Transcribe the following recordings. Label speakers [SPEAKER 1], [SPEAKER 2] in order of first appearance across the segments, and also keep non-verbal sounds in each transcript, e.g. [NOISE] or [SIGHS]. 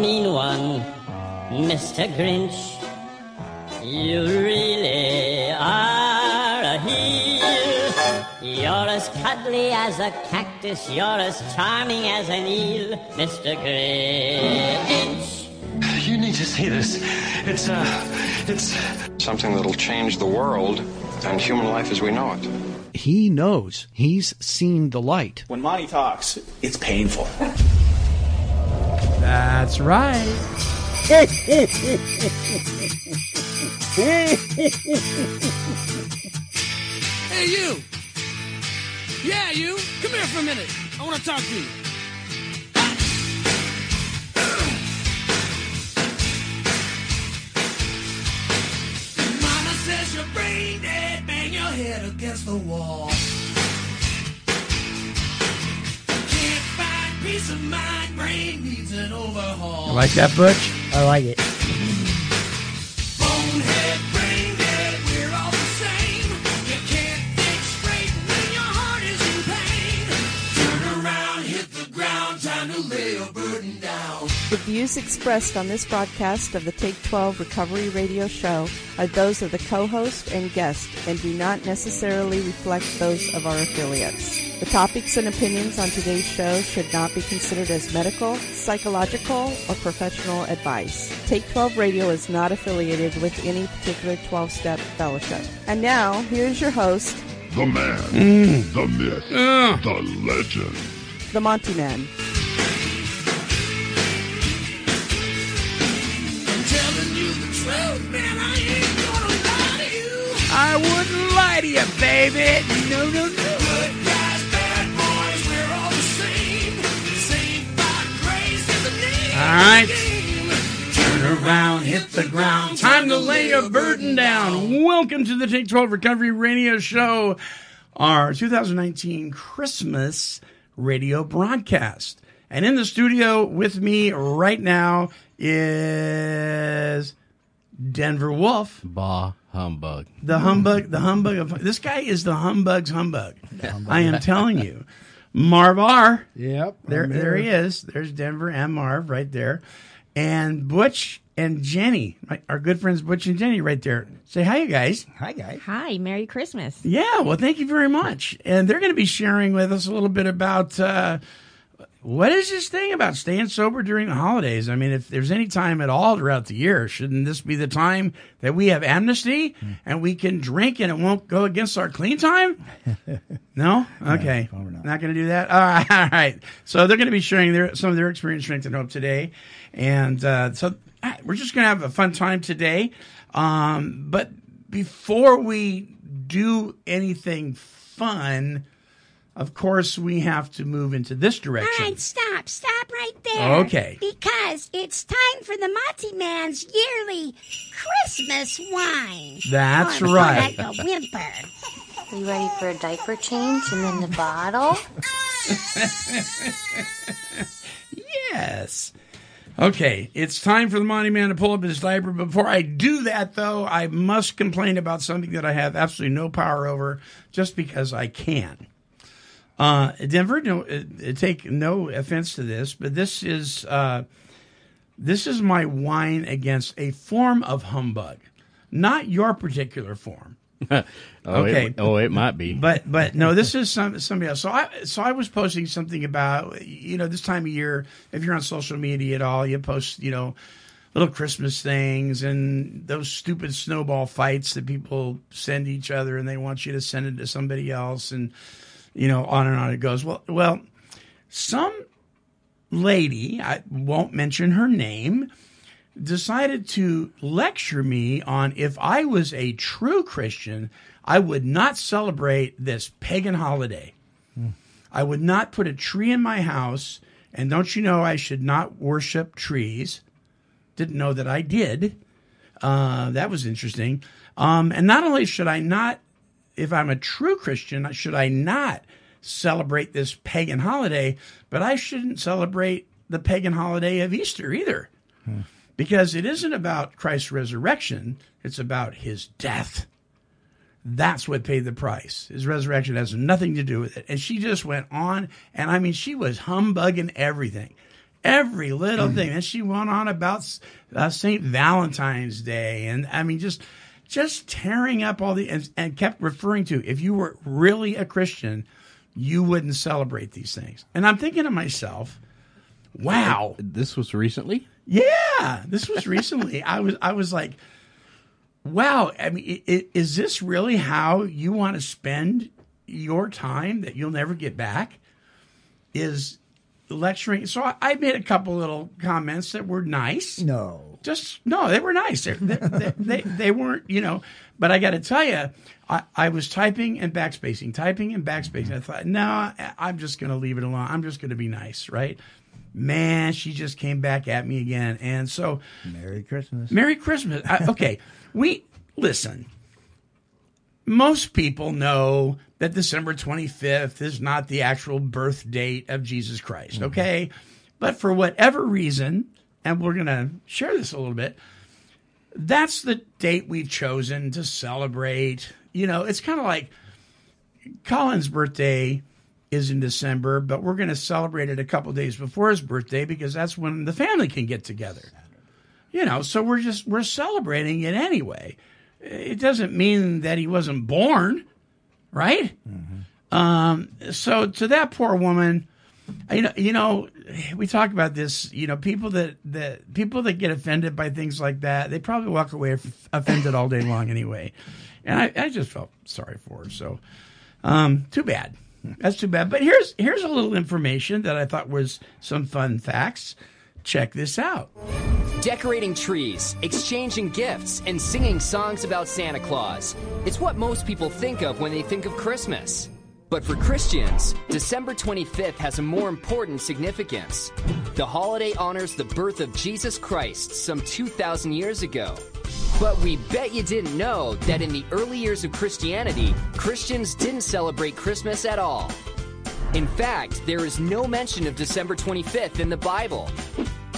[SPEAKER 1] mean one, Mr. Grinch. You really are a heel. You're as cuddly as a cactus. You're as charming as an eel, Mr. Grinch.
[SPEAKER 2] You need to see this. It's, uh, it's something that'll change the world and human life as we know it.
[SPEAKER 3] He knows. He's seen the light.
[SPEAKER 4] When Monty talks, it's painful. [LAUGHS]
[SPEAKER 5] That's right.
[SPEAKER 6] Hey, you! Yeah, you! Come here for a minute. I want to talk to you. Mama says you're brain dead. Bang your head against the wall. Peace of mind. Brain needs an overhaul.
[SPEAKER 5] You like that, Butch?
[SPEAKER 7] I like it.
[SPEAKER 6] Bonehead, brain dead, we're all the same. You can't think straight when your heart is in pain. Turn around, hit the ground, time to lay a burden down.
[SPEAKER 8] The views expressed on this broadcast of the Take 12 Recovery Radio Show are those of the co-host and guest and do not necessarily reflect those of our affiliates. The topics and opinions on today's show should not be considered as medical, psychological, or professional advice. Take 12 Radio is not affiliated with any particular 12-step fellowship. And now, here's your host,
[SPEAKER 9] The man,
[SPEAKER 5] Mm.
[SPEAKER 9] the myth,
[SPEAKER 5] Uh.
[SPEAKER 9] the legend.
[SPEAKER 8] the Monty Man.
[SPEAKER 6] I'm telling you the truth, man, I ain't gonna lie to you.
[SPEAKER 5] I wouldn't lie to you, baby. No, no, no. Right.
[SPEAKER 6] of the game.
[SPEAKER 5] Turn around, hit the ground. Time to lay a burden down. Welcome to the Take 12 Recovery Radio Show, our 2019 Christmas radio broadcast. And in the studio with me right now is Denver Wolf,
[SPEAKER 10] Bah humbug.
[SPEAKER 5] the humbug, the humbug of this guy is the humbug's humbug. I am telling you. [LAUGHS] Marv R.
[SPEAKER 7] Yep.
[SPEAKER 5] There, there he is. There's Denver and Marv right there, and Butch and Jenny, my- our good friends Butch and Jenny, right there. Say hi, you guys.
[SPEAKER 7] Hi, guys.
[SPEAKER 11] Hi, Merry Christmas.
[SPEAKER 5] Yeah, well, thank you very much. And they're going to be sharing with us a little bit about uh, what is this thing about staying sober during the holidays. I mean, if there's any time at all throughout the year, shouldn't this be the time that we have amnesty and we can drink and it won't go against our clean time? [LAUGHS] No? Okay.
[SPEAKER 7] probably not.
[SPEAKER 5] not going to do that? [LAUGHS] All right. All right. So they're going to be sharing their some of their experience, strength, and hope today. And uh, so uh, we're just going to have a fun time today. Um, but before we do anything fun, of course, we have to move into this direction.
[SPEAKER 12] All right, stop, stop right there.
[SPEAKER 5] Okay.
[SPEAKER 12] Because it's time for the Monty Man's yearly Christmas wine.
[SPEAKER 5] That's oh,
[SPEAKER 12] Or more
[SPEAKER 5] right.
[SPEAKER 12] Like a whimper.
[SPEAKER 13] Are you ready for a diaper change and then the bottle?
[SPEAKER 5] Yes. Okay, it's time for the Monty Man to pull up his diaper. Before I do that, though, I must complain about something that I have absolutely no power over just because I can. Uh, Denver, no, uh, take no offense to this, but this is uh, this is my whine against a form of humbug, not your particular form. [LAUGHS]
[SPEAKER 10] oh,
[SPEAKER 5] Okay.
[SPEAKER 10] It, oh, it might be.
[SPEAKER 5] But but no, this [LAUGHS] is some somebody else. So I so I was posting something about you know this time of year. If you're on social media at all, you post you know little Christmas things and those stupid snowball fights that people send each other, and they want you to send it to somebody else, and you know on and on it goes. Well well, some lady I won't mention her name decided to lecture me on if I was a true Christian, I would not celebrate this pagan holiday. I would not put a tree in my house. And don't you know I should not worship trees? Didn't know that I did. Uh, that was interesting. Um, and not only should I not, if I'm a true Christian, should I not celebrate this pagan holiday, but I shouldn't celebrate the pagan holiday of Easter either because it isn't about Christ's resurrection, it's about his death. That's what paid the price. His resurrection has nothing to do with it. And she just went on, and I mean, she was humbugging everything. every little thing. And she went on about uh, St. Valentine's Day. And I mean, just, just tearing up all the, and, and kept referring to, if you were really a Christian, you wouldn't celebrate these things. And I'm thinking to myself, wow.
[SPEAKER 10] This was recently?
[SPEAKER 5] Yeah, this was recently. I was I was like, wow. I mean, i i is this really how you want to spend your time that you'll never get back? Is lecturing? So I, I made a couple little comments that were nice.
[SPEAKER 7] No,
[SPEAKER 5] just no, they were nice. They they, they, they, weren't, you know. But I got to tell you, I, I was typing and backspacing, typing and backspacing. I thought, no, I'm just going to leave it alone. I'm just going to be nice, right? Man, she just came back at me again, and so
[SPEAKER 7] Merry Christmas.
[SPEAKER 5] Merry Christmas. I, okay, we listen. Most people know that December 25th is not the actual birth date of Jesus Christ, mm-hmm. okay? But for whatever reason, and we're going to share this a little bit, that's the date we've chosen to celebrate. You know, it's kind of like Colin's birthday is in December, but we're going to celebrate it a couple days before his birthday because that's when the family can get together. You know, so we're just we're celebrating it anyway. It doesn't mean that he wasn't born, right? Um, so to that poor woman, you know, you know, we talk about this. You know, people that that people that get offended by things like that, they probably walk away offended all day long anyway. And I, I just felt sorry for her. So, um, too bad. That's too bad. But here's here's a little information that I thought was some fun facts. Check this out.
[SPEAKER 9] Decorating trees, exchanging gifts, and singing songs about Santa Claus. It's what most people think of when they think of Christmas. But for Christians, December 25th has a more important significance. The holiday honors the birth of Jesus Christ some 2,000 years ago. But we bet you didn't know that in the early years of Christianity, Christians didn't celebrate Christmas at all. In fact, there is no mention of December 25th in the Bible.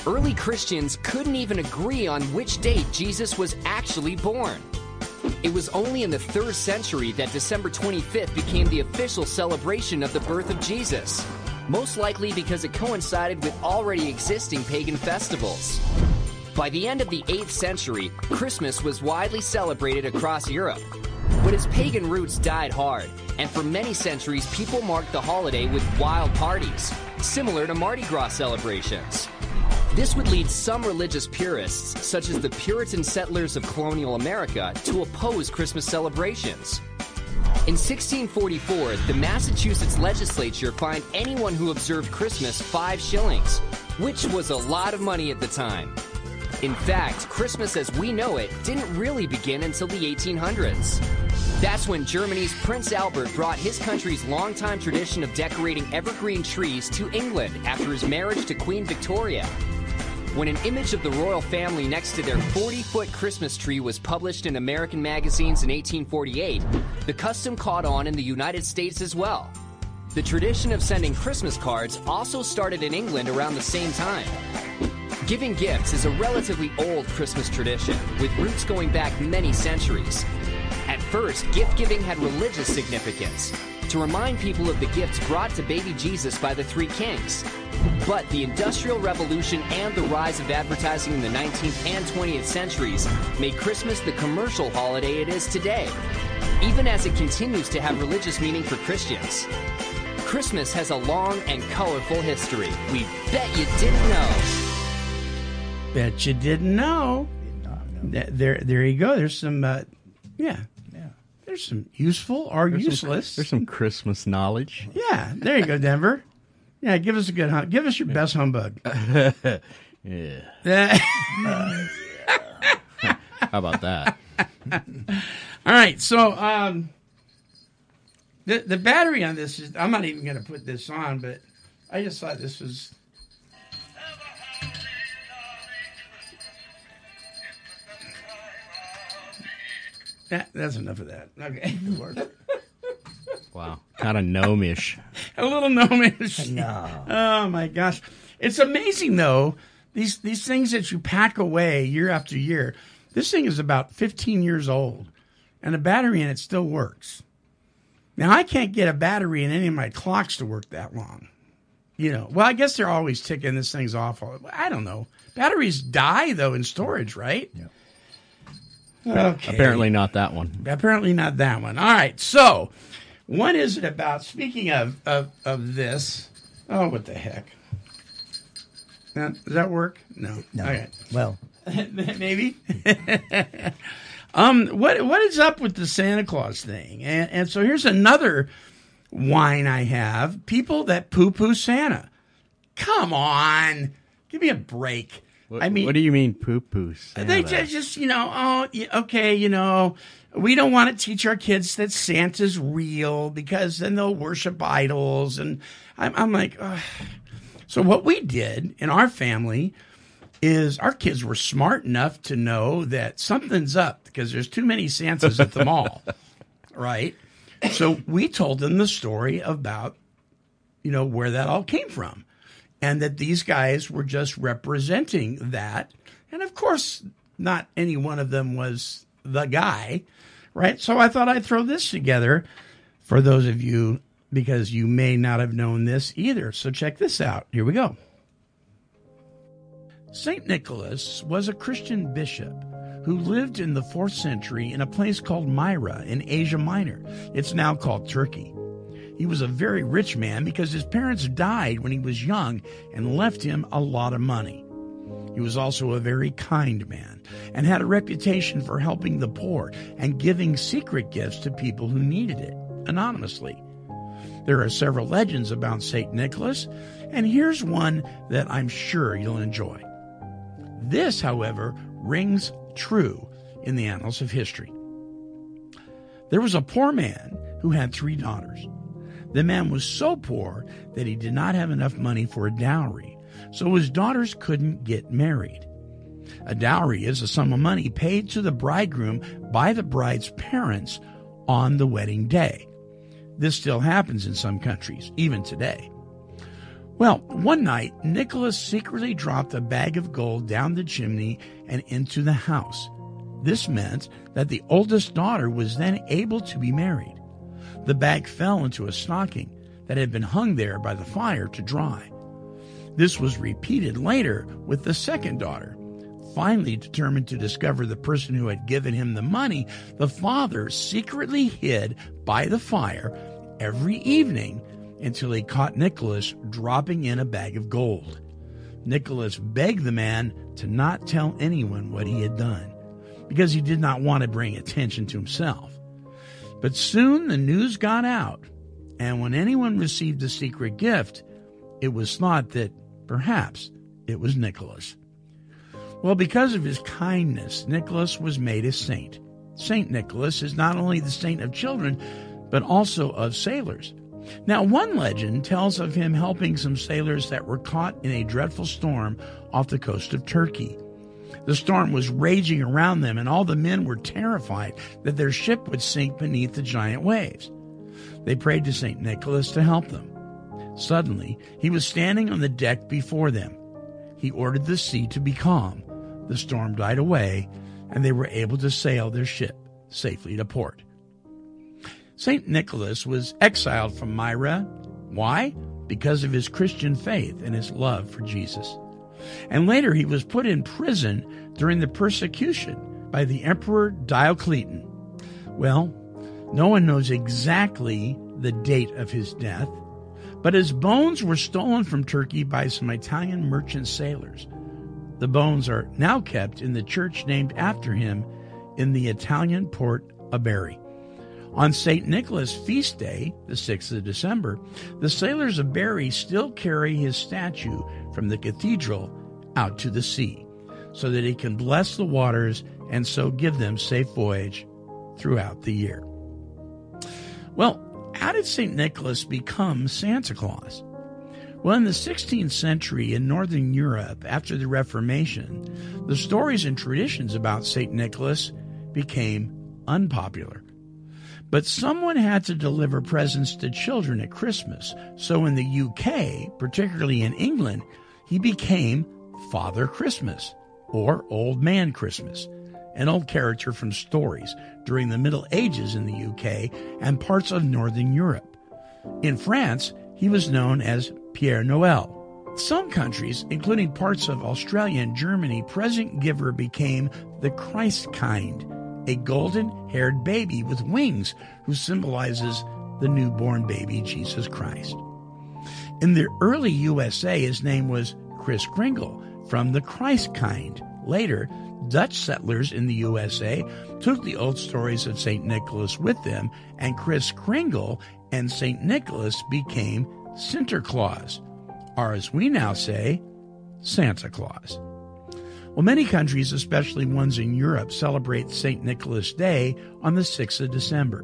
[SPEAKER 9] Early Christians couldn't even agree on which date Jesus was actually born. It was only in the third century that December 25th became the official celebration of the birth of Jesus, most likely because it coincided with already existing pagan festivals. By the end of the 8th century, Christmas was widely celebrated across Europe. But its pagan roots died hard, and for many centuries, people marked the holiday with wild parties, similar to Mardi Gras celebrations. This would lead some religious purists, such as the Puritan settlers of colonial America, to oppose Christmas celebrations. In 1644, the Massachusetts legislature fined anyone who observed Christmas five shillings, which was a lot of money at the time. In fact, Christmas as we know it didn't really begin until the 1800s. That's when Germany's Prince Albert brought his country's longtime tradition of decorating evergreen trees to England after his marriage to Queen Victoria. When an image of the royal family next to their 40 foot Christmas tree was published in American magazines in 1848, the custom caught on in the United States as well. The tradition of sending Christmas cards also started in England around the same time. Giving gifts is a relatively old Christmas tradition, with roots going back many centuries. At first, gift giving had religious significance to remind people of the gifts brought to baby Jesus by the three kings. But the Industrial Revolution and the rise of advertising in the 19th and 20th centuries made Christmas the commercial holiday it is today, even as it continues to have religious meaning for Christians. Christmas has a long and colorful history. We bet you didn't know.
[SPEAKER 5] Bet you didn't know. Th- There, there you go. There's some, uh, yeah, yeah. There's some useful or
[SPEAKER 10] There's
[SPEAKER 5] useless.
[SPEAKER 10] Some, there's some Christmas knowledge.
[SPEAKER 5] yeah, there you go, Denver. Yeah, give us a good hum. Give us your best humbug. [LAUGHS]
[SPEAKER 10] yeah. [LAUGHS] How about that? [LAUGHS]
[SPEAKER 5] All right, so um, the the battery on this is. I'm not even going to put this on, but I just thought this was. That, that's enough of that. Okay. [LAUGHS]
[SPEAKER 10] Wow. Kind of gnomish. [LAUGHS]
[SPEAKER 5] a little gnomish. [LAUGHS]
[SPEAKER 7] No.
[SPEAKER 5] Oh my gosh, it's amazing though. These these things that you pack away year after year. This thing is about 15 years old, and the battery in it still works. Now I can't get a battery in any of my clocks to work that long. you know, well, I guess they're always ticking this thing's off. I don't know. Batteries die though in storage, right? Yeah. Okay.
[SPEAKER 10] Apparently not that one.
[SPEAKER 5] Apparently not that one. All right. So, what is it about? Speaking of of, of this, oh, what the heck? Now, does that work? No.
[SPEAKER 7] No.
[SPEAKER 5] Okay.
[SPEAKER 7] Well, [LAUGHS]
[SPEAKER 5] Maybe. [LAUGHS] um, what what is up with the Santa Claus thing? And and so here's another whine I have: people that poo poo Santa. Come on, give me a break.
[SPEAKER 10] What,
[SPEAKER 5] I mean,
[SPEAKER 10] what do you mean poo poo?
[SPEAKER 5] they just, just, you know, oh, okay, you know, we don't want to teach our kids that Santa's real because then they'll worship idols. And I'm, I'm like, Ugh. so what we did in our family is our kids were smart enough to know that something's up because there's too many Santas at the [LAUGHS] mall, right? So we told them the story about, you know, where that all came from and that these guys were just representing that. And of course, not any one of them was the guy, right? So I thought I'd throw this together for those of you because you may not have known this either. So check this out. Here we go. St. Nicholas was a Christian bishop who lived in the 4th century in a place called Myra in Asia Minor. It's now called Turkey. He was a very rich man because his parents died when he was young and left him a lot of money. He was also a very kind man and had a reputation for helping the poor and giving secret gifts to people who needed it anonymously. There are several legends about St. Nicholas, and here's one that I'm sure you'll enjoy. This, however, rings true in the annals of history. There was a poor man who had three daughters. The man was so poor that he did not have enough money for a dowry, so his daughters couldn't get married. A dowry is a sum of money paid to the bridegroom by the bride's parents on the wedding day. This still happens in some countries, even today. Well, one night, Nicholas secretly dropped a bag of gold down the chimney and into the house. This meant that the oldest daughter was then able to be married. The bag fell into a stocking that had been hung there by the fire to dry. This was repeated later with the second daughter. Finally, determined to discover the person who had given him the money, the father secretly hid by the fire every evening until he caught Nicholas dropping in a bag of gold. Nicholas begged the man to not tell anyone what he had done because he did not want to bring attention to himself. But soon the news got out, and when anyone received a secret gift, it was thought that perhaps it was Nicholas. Well, because of his kindness, Nicholas was made a saint. Saint Nicholas is not only the saint of children, but also of sailors. Now, one legend tells of him helping some sailors that were caught in a dreadful storm off the coast of Turkey. The storm was raging around them, and all the men were terrified that their ship would sink beneath the giant waves. They prayed to St. Nicholas to help them. Suddenly, he was standing on the deck before them. He ordered the sea to be calm. The storm died away, and they were able to sail their ship safely to port. St. Nicholas was exiled from Myra. Why? Because of his Christian faith and his love for Jesus. And later he was put in prison during the persecution by the Emperor Diocletian. Well, no one knows exactly the date of his death, but his bones were stolen from Turkey by some Italian merchant sailors. The bones are now kept in the church named after him in the Italian port of Bari. On St. Nicholas' feast day, the 6th of December, the sailors of Bari still carry his statue from the cathedral out to the sea so that he can bless the waters and so give them safe voyage throughout the year. Well, how did St. Nicholas become Santa Claus? Well, in the 16th century in Northern Europe, after the Reformation, the stories and traditions about St. Nicholas became unpopular. But someone had to deliver presents to children at Christmas. So in the UK, particularly in England, he became Father Christmas or Old Man Christmas, an old character from stories during the Middle Ages in the UK and parts of Northern Europe. In France, he was known as Pierre Noel. Some countries, including parts of Australia and Germany, present giver became the Christkind, a golden haired baby with wings who symbolizes the newborn baby Jesus Christ. In the early USA, his name was Kris Kringle from the Christkind. Later, Dutch settlers in the USA took the old stories of St. Nicholas with them, and Kris Kringle and St. Nicholas became Sinterklaas, or as we now say, Santa Claus. Well, many countries, especially ones in Europe, celebrate St. Nicholas Day on the 6th of December.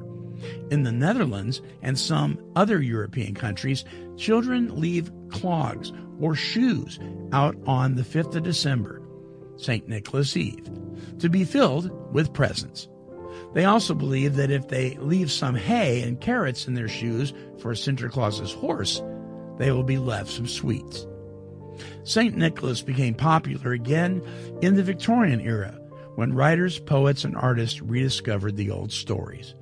[SPEAKER 5] In the Netherlands and some other European countries, children leave clogs or shoes out on the 5th of December, St. Nicholas Eve, to be filled with presents. They also believe that if they leave some hay and carrots in their shoes for Sinterklaas's horse, they will be left some sweets. St. Nicholas became popular again in the Victorian era when writers, poets, and artists rediscovered the old stories.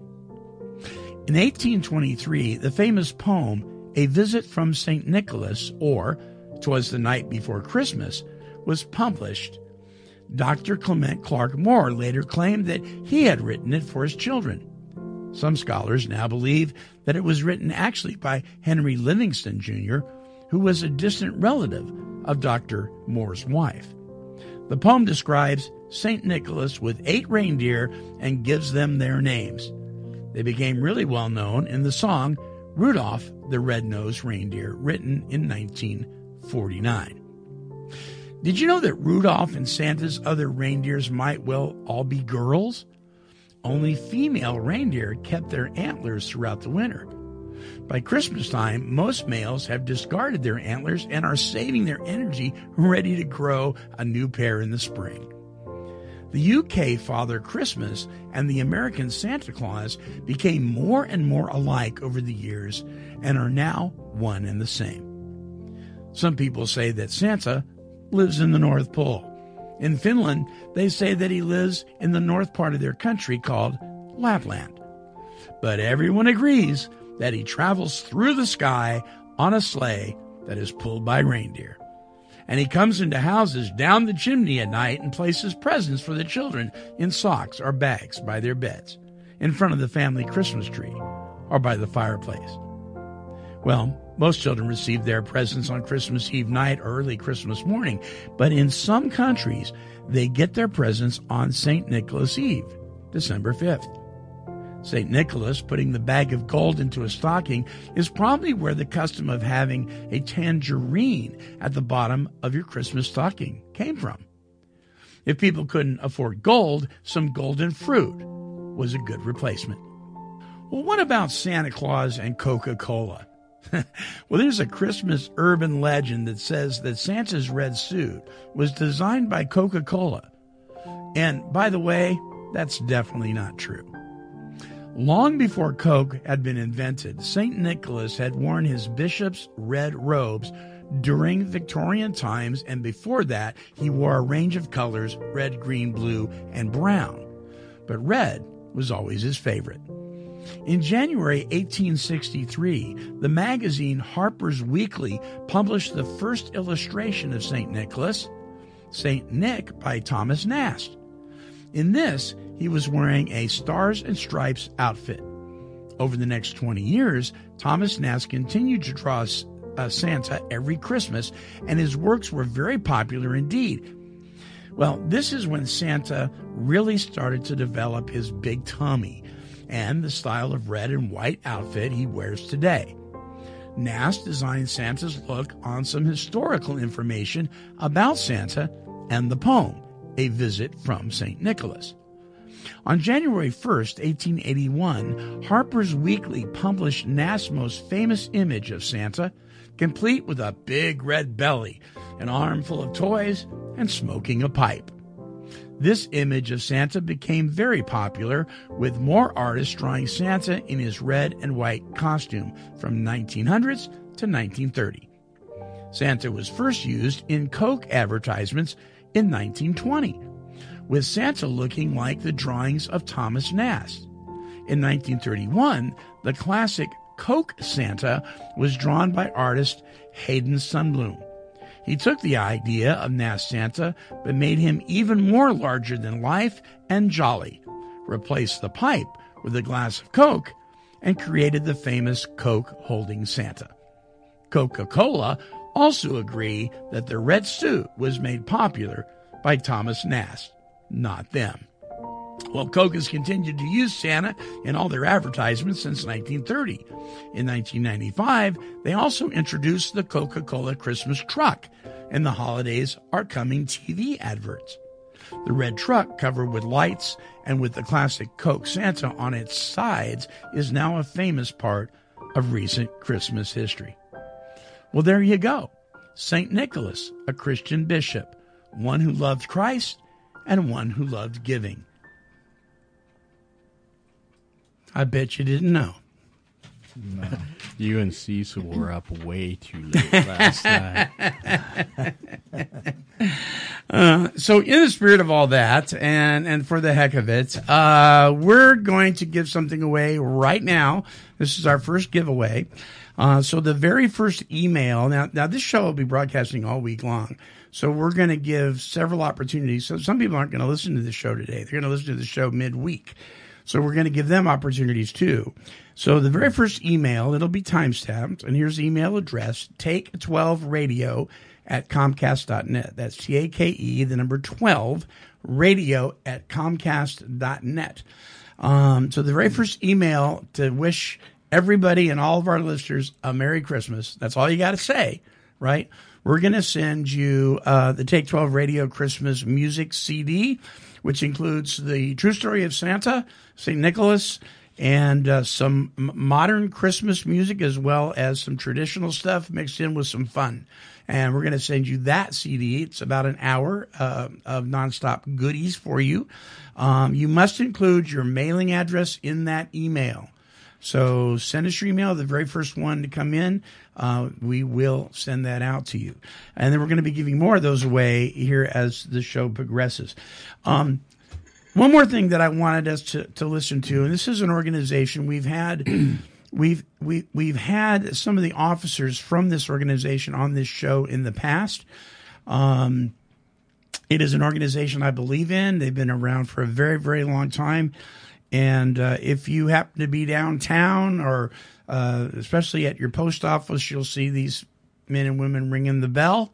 [SPEAKER 5] In 1823, the famous poem A Visit from St. Nicholas, or Twas the Night Before Christmas, was published. Dr. Clement Clarke Moore later claimed that he had written it for his children. Some scholars now believe that it was written actually by Henry Livingston Jr., who was a distant relative of Dr. Moore's wife. The poem describes St. Nicholas with eight reindeer and gives them their names. They became really well known in the song Rudolph the Red-Nosed Reindeer, written in 1949. Did you know that Rudolph and Santa's other reindeers might well all be girls? Only female reindeer kept their antlers throughout the winter. By Christmas time, most males have discarded their antlers and are saving their energy ready to grow a new pair in the spring. The UK Father Christmas and the American Santa Claus became more and more alike over the years and are now one and the same. Some people say that Santa lives in the North Pole. In Finland, they say that he lives in the north part of their country called Lapland. But everyone agrees that he travels through the sky on a sleigh that is pulled by reindeer. And he comes into houses down the chimney at night and places presents for the children in socks or bags by their beds, in front of the family Christmas tree, or by the fireplace. Well, most children receive their presents on Christmas Eve night or early Christmas morning, but in some countries, they get their presents on St. Nicholas Eve, December 5th. St. Nicholas putting the bag of gold into a stocking is probably where the custom of having a tangerine at the bottom of your Christmas stocking came from. If people couldn't afford gold, some golden fruit was a good replacement. Well, what about Santa Claus and Coca Cola? [LAUGHS] well, there's a Christmas urban legend that says that Santa's red suit was designed by Coca Cola. And by the way, that's definitely not true. Long before Coke had been invented, St. Nicholas had worn his bishop's red robes during Victorian times, and before that, he wore a range of colors red, green, blue, and brown. But red was always his favorite. In January 1863, the magazine Harper's Weekly published the first illustration of St. Nicholas, St. Nick by Thomas Nast. In this, he was wearing a Stars and Stripes outfit. Over the next 20 years, Thomas Nast continued to draw uh, Santa every Christmas, and his works were very popular indeed. Well, this is when Santa really started to develop his big tummy and the style of red and white outfit he wears today. Nast designed Santa's look on some historical information about Santa and the poem, A Visit from St. Nicholas. On January 1, 1881, Harper's Weekly published Nast's most famous image of Santa, complete with a big red belly, an armful of toys, and smoking a pipe. This image of Santa became very popular, with more artists drawing Santa in his red and white costume from 1900s to 1930. Santa was first used in Coke advertisements in 1920, with Santa looking like the drawings of Thomas Nast. In 1931, the classic Coke Santa was drawn by artist Hayden Sundblom. He took the idea of Nast Santa but made him even more larger than life and jolly, replaced the pipe with a glass of Coke, and created the famous Coke holding Santa. Coca Cola also agree that the red suit was made popular by Thomas Nast, not them. Well, Coke has continued to use Santa in all their advertisements since 1930. In 1995, they also introduced the Coca Cola Christmas truck, and the holidays are coming TV adverts. The red truck, covered with lights and with the classic Coke Santa on its sides, is now a famous part of recent Christmas history. Well, there you go. St. Nicholas, a Christian bishop, one who loved Christ and one who loved giving. I bet you didn't know.
[SPEAKER 10] No. [LAUGHS] You and Cecil were up way too late last night. [LAUGHS]
[SPEAKER 5] Uh, so, in the spirit of all that, and and for the heck of it, uh, we're going to give something away right now. This is our first giveaway. Uh, so, the very first email. Now, now this show will be broadcasting all week long. So, we're going to give several opportunities. So, some people aren't going to listen to the show today. They're going to listen to the show midweek. So we're going to give them opportunities too. So the very first email, it'll be timestamped, and here's the email address, take12radio at comcast.net. That's T-A-K-E, the number 12, radio at comcast.net. Um, so the very first email to wish everybody and all of our listeners a Merry Christmas. That's all you got to say, right? We're going to send you uh, the Take 12 Radio Christmas Music CD, which includes the True Story of Santa, St. Nicholas, and uh, some modern Christmas music as well as some traditional stuff mixed in with some fun. And we're going to send you that CD. It's about an hour uh, of nonstop goodies for you. Um, you must include your mailing address in that email. So send us your email, the very first one to come in. Uh, we will send that out to you. And then we're going to be giving more of those away here as the show progresses. Um, one more thing that I wanted us to, to listen to, and this is an organization we've had. [CLEARS THROAT] We've we we've had some of the officers from this organization on this show in the past. Um, it is an organization I believe in. They've been around for a very very long time, and uh, if you happen to be downtown or uh, especially at your post office, you'll see these men and women ringing the bell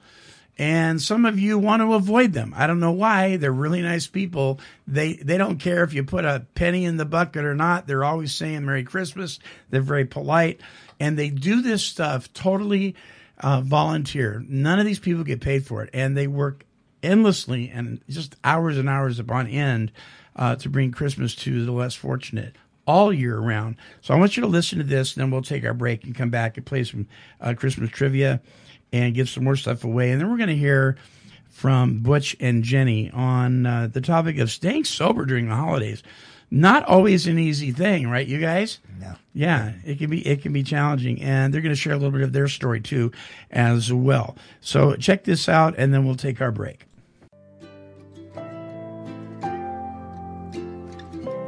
[SPEAKER 5] and some of you want to avoid them. I don't know why. They're really nice people. They they don't care if you put a penny in the bucket or not. They're always saying Merry Christmas. They're very polite, and they do this stuff totally uh, volunteer. None of these people get paid for it, and they work endlessly and just hours and hours upon end uh, to bring Christmas to the less fortunate all year round. So I want you to listen to this, and then we'll take our break and come back and play some uh, Christmas trivia and give some more stuff away. And then we're going to hear from Butch and Jenny on uh, the topic of staying sober during the holidays. Not always an easy thing, right, you guys?
[SPEAKER 7] No.
[SPEAKER 5] Yeah, it can be it can be challenging, and they're going to share a little bit of their story too, as well. So check this out, and then we'll take our break.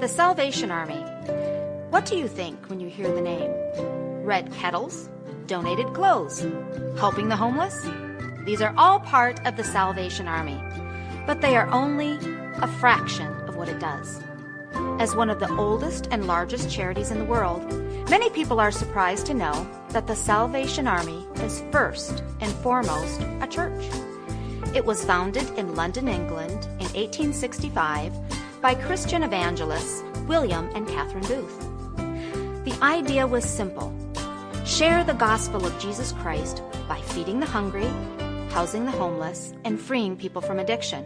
[SPEAKER 11] The Salvation Army. What do you think when you hear the name? Red kettles? Donated clothes? Helping the homeless? These are all part of the Salvation Army, but they are only a fraction of what it does. As one of the oldest and largest charities in the world, many people are surprised to know that the Salvation Army is first and foremost a church. It was founded in London, England in 1865 by Christian evangelists William and Catherine Booth. The idea was simple share the gospel of Jesus Christ by feeding the hungry, housing the homeless, and freeing people from addiction.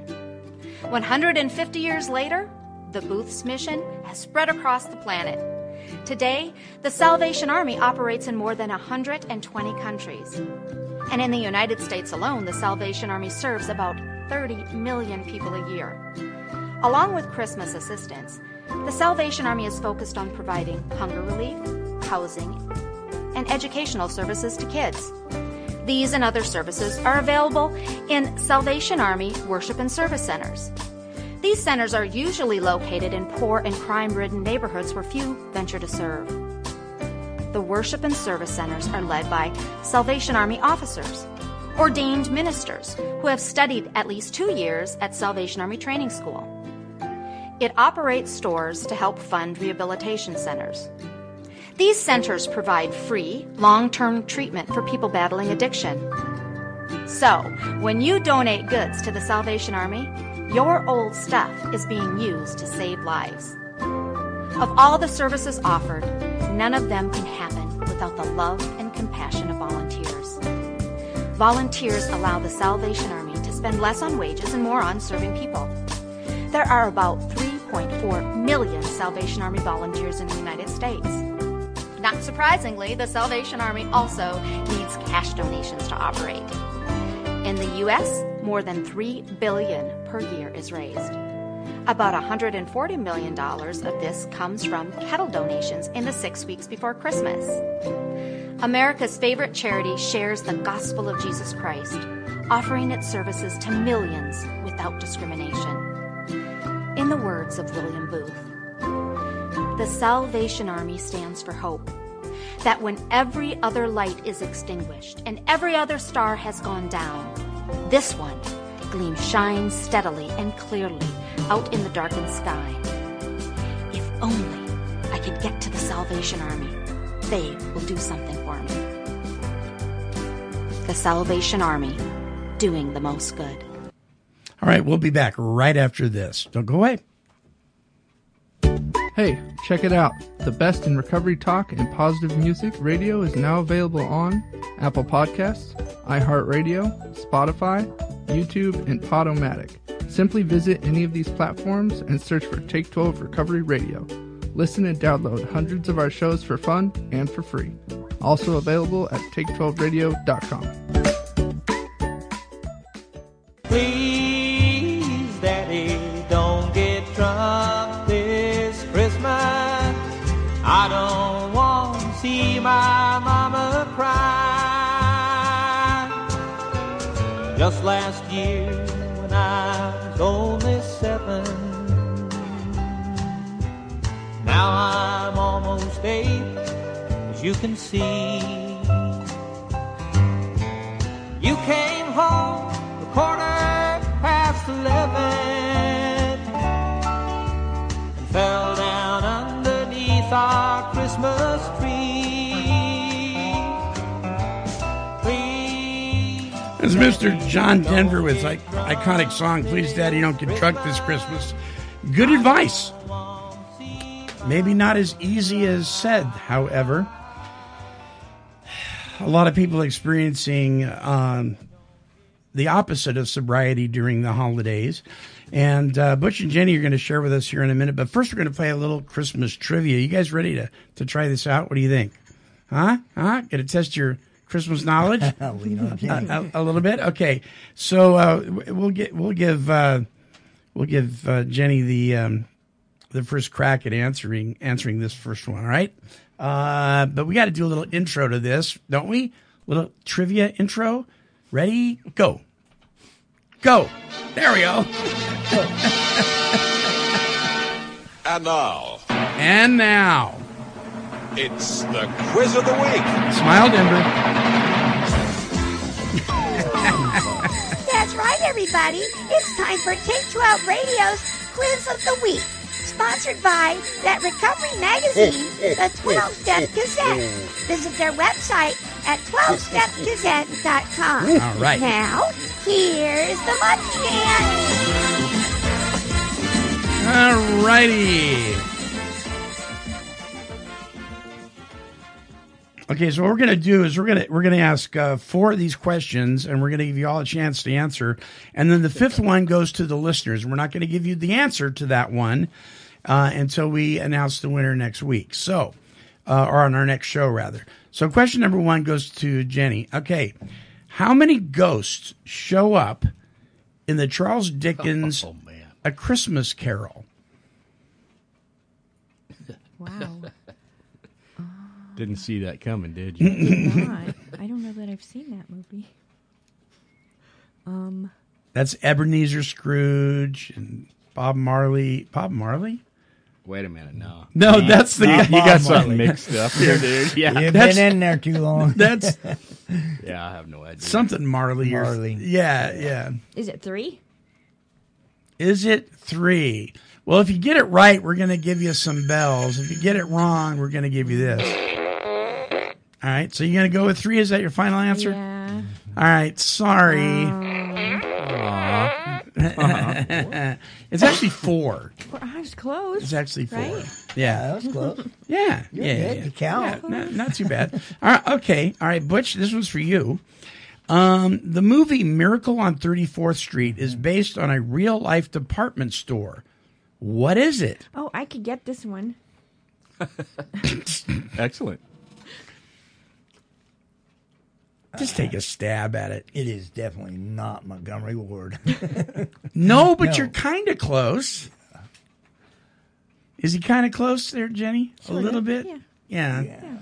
[SPEAKER 11] 150 years later, the Booth's mission has spread across the planet. Today, the Salvation Army operates in more than 120 countries. And in the United States alone, the Salvation Army serves about 30 million people a year. Along with Christmas assistance, the Salvation Army is focused on providing hunger relief, housing, and educational services to kids. These and other services are available in Salvation Army Worship and Service Centers. These centers are usually located in poor and crime ridden neighborhoods where few venture to serve. the worship and service centers are led by Salvation Army officers, ordained ministers who have studied at least two years at Salvation Army Training School. It operates stores to help fund rehabilitation centers. These centers provide free, long term treatment for people battling addiction. So, when you donate goods to the Salvation Army, your old stuff is being used to save lives. Of all the services offered, none of them can happen without the love and compassion of volunteers. Volunteers allow the Salvation Army to spend less on wages and more on serving people. There are about 3.4 million Salvation Army volunteers in the United States. Not surprisingly, the Salvation Army also needs cash donations to operate. In the US, more than 3 billion per year is raised. About $140 million of this comes from kettle donations in the 6 weeks before Christmas. America's favorite charity shares the gospel of Jesus Christ, offering its services to millions without discrimination. In the words of William Booth, the Salvation Army stands for hope. That when every other light is extinguished and every other star has gone down, this one gleams shines steadily and clearly out in the darkened sky. If only I could get to the Salvation Army, they will do something for me. The Salvation Army, doing the most good.
[SPEAKER 5] All right, we'll be back right after this. Don't go away.
[SPEAKER 7] Hey, check it out. The best in recovery talk and positive music radio is now available on Apple Podcasts, iHeartRadio, Spotify, YouTube, and Podomatic. Simply visit any of these platforms and search for Take 12 Recovery Radio. Listen and download hundreds of our shows for fun and for free. Also available at take12radio.com.
[SPEAKER 14] Just last year, when I was only seven, now I'm almost eight, as you can see. You came
[SPEAKER 5] Mr. John Denver with like iconic song "Please, Daddy, Don't Get Drunk This Christmas." Good advice. Maybe not as easy as said, however. A lot of people experiencing um, the opposite of sobriety during the holidays. And uh, Butch and Jenny are going to share with us here in a minute. But first, we're going to play a little Christmas trivia. You guys ready to, to try this out? What do you think? Huh? Huh? Going to test your Christmas knowledge? [LAUGHS]
[SPEAKER 15] Lean on [LAUGHS]
[SPEAKER 5] a, a- a little bit. Okay, so uh, we'll get we'll give uh, we'll give uh, Jenny the um, the first crack at answering answering this first one. All right, uh, but we got to do a little intro to this, don't we? Little trivia intro. Ready? Go. Go. There we go. [LAUGHS]
[SPEAKER 16] And now,
[SPEAKER 5] And now,
[SPEAKER 16] it's the quiz of the week.
[SPEAKER 5] smile, Denver. [LAUGHS]
[SPEAKER 12] That's right, everybody. It's time for Take 12 Radio's Quiz of the Week. Sponsored by that recovery magazine, [LAUGHS] the 12 Step Gazette. Visit their website at 12stepgazette.com.
[SPEAKER 5] All right.
[SPEAKER 12] Now, here's the Munch Man.
[SPEAKER 5] All righty. Okay, so what we're gonna do is we're gonna we're gonna ask uh, four of these questions, and we're gonna give you all a chance to answer, and then the fifth one goes to the listeners. We're not gonna give you the answer to that one uh, until we announce the winner next week. So, uh, or on our next show rather. So, question number one goes to Jenny. Okay, how many ghosts show up in the Charles Dickens A Christmas Carol?
[SPEAKER 17] Wow.
[SPEAKER 10] Didn't see that coming, did
[SPEAKER 17] I
[SPEAKER 10] you?
[SPEAKER 17] did not. I don't know that I've seen that movie. Um,
[SPEAKER 5] That's Ebenezer Scrooge and Bob Marley. Bob Marley?
[SPEAKER 10] Wait a minute, no.
[SPEAKER 5] No, that's the
[SPEAKER 10] you,
[SPEAKER 5] guy-
[SPEAKER 10] you got
[SPEAKER 5] Bob
[SPEAKER 10] something
[SPEAKER 5] Marley.
[SPEAKER 10] mixed up here, dude. Yeah,
[SPEAKER 15] You've
[SPEAKER 5] That's-
[SPEAKER 15] been in there too long. [LAUGHS]
[SPEAKER 5] That's [LAUGHS]
[SPEAKER 10] yeah. I have no idea.
[SPEAKER 5] something Marley. or-
[SPEAKER 15] Marley.
[SPEAKER 5] Yeah, yeah.
[SPEAKER 17] Is it three?
[SPEAKER 5] Is it three? Well, if you get it right, we're going to give you some bells. If you get it wrong, we're going to give you this. All right. So you're going to go with three? Is that your final answer?
[SPEAKER 17] Yeah.
[SPEAKER 5] All right. Sorry. [LAUGHS] it's actually four.
[SPEAKER 17] Well, I was close.
[SPEAKER 5] It's actually four.
[SPEAKER 17] Right?
[SPEAKER 5] Yeah.
[SPEAKER 15] that was close. [LAUGHS]
[SPEAKER 5] Yeah.
[SPEAKER 15] You're
[SPEAKER 5] yeah,
[SPEAKER 15] good.
[SPEAKER 5] yeah.
[SPEAKER 15] You count.
[SPEAKER 5] Yeah, not, not too bad. All right. Okay. All right, Butch. This one's for you. Um, the movie Miracle on 34th Street is based on a real life department store. What is it?
[SPEAKER 17] Oh, I could get this one. [LAUGHS]
[SPEAKER 10] Excellent.
[SPEAKER 5] Just take a stab at it.
[SPEAKER 15] It is definitely not Montgomery Ward. [LAUGHS]
[SPEAKER 5] No, but
[SPEAKER 15] No.
[SPEAKER 5] you're kind of close. Is he kind of close there, Jenny?
[SPEAKER 17] Sort
[SPEAKER 5] a
[SPEAKER 17] of,
[SPEAKER 5] little bit?
[SPEAKER 17] yeah.
[SPEAKER 5] Yeah.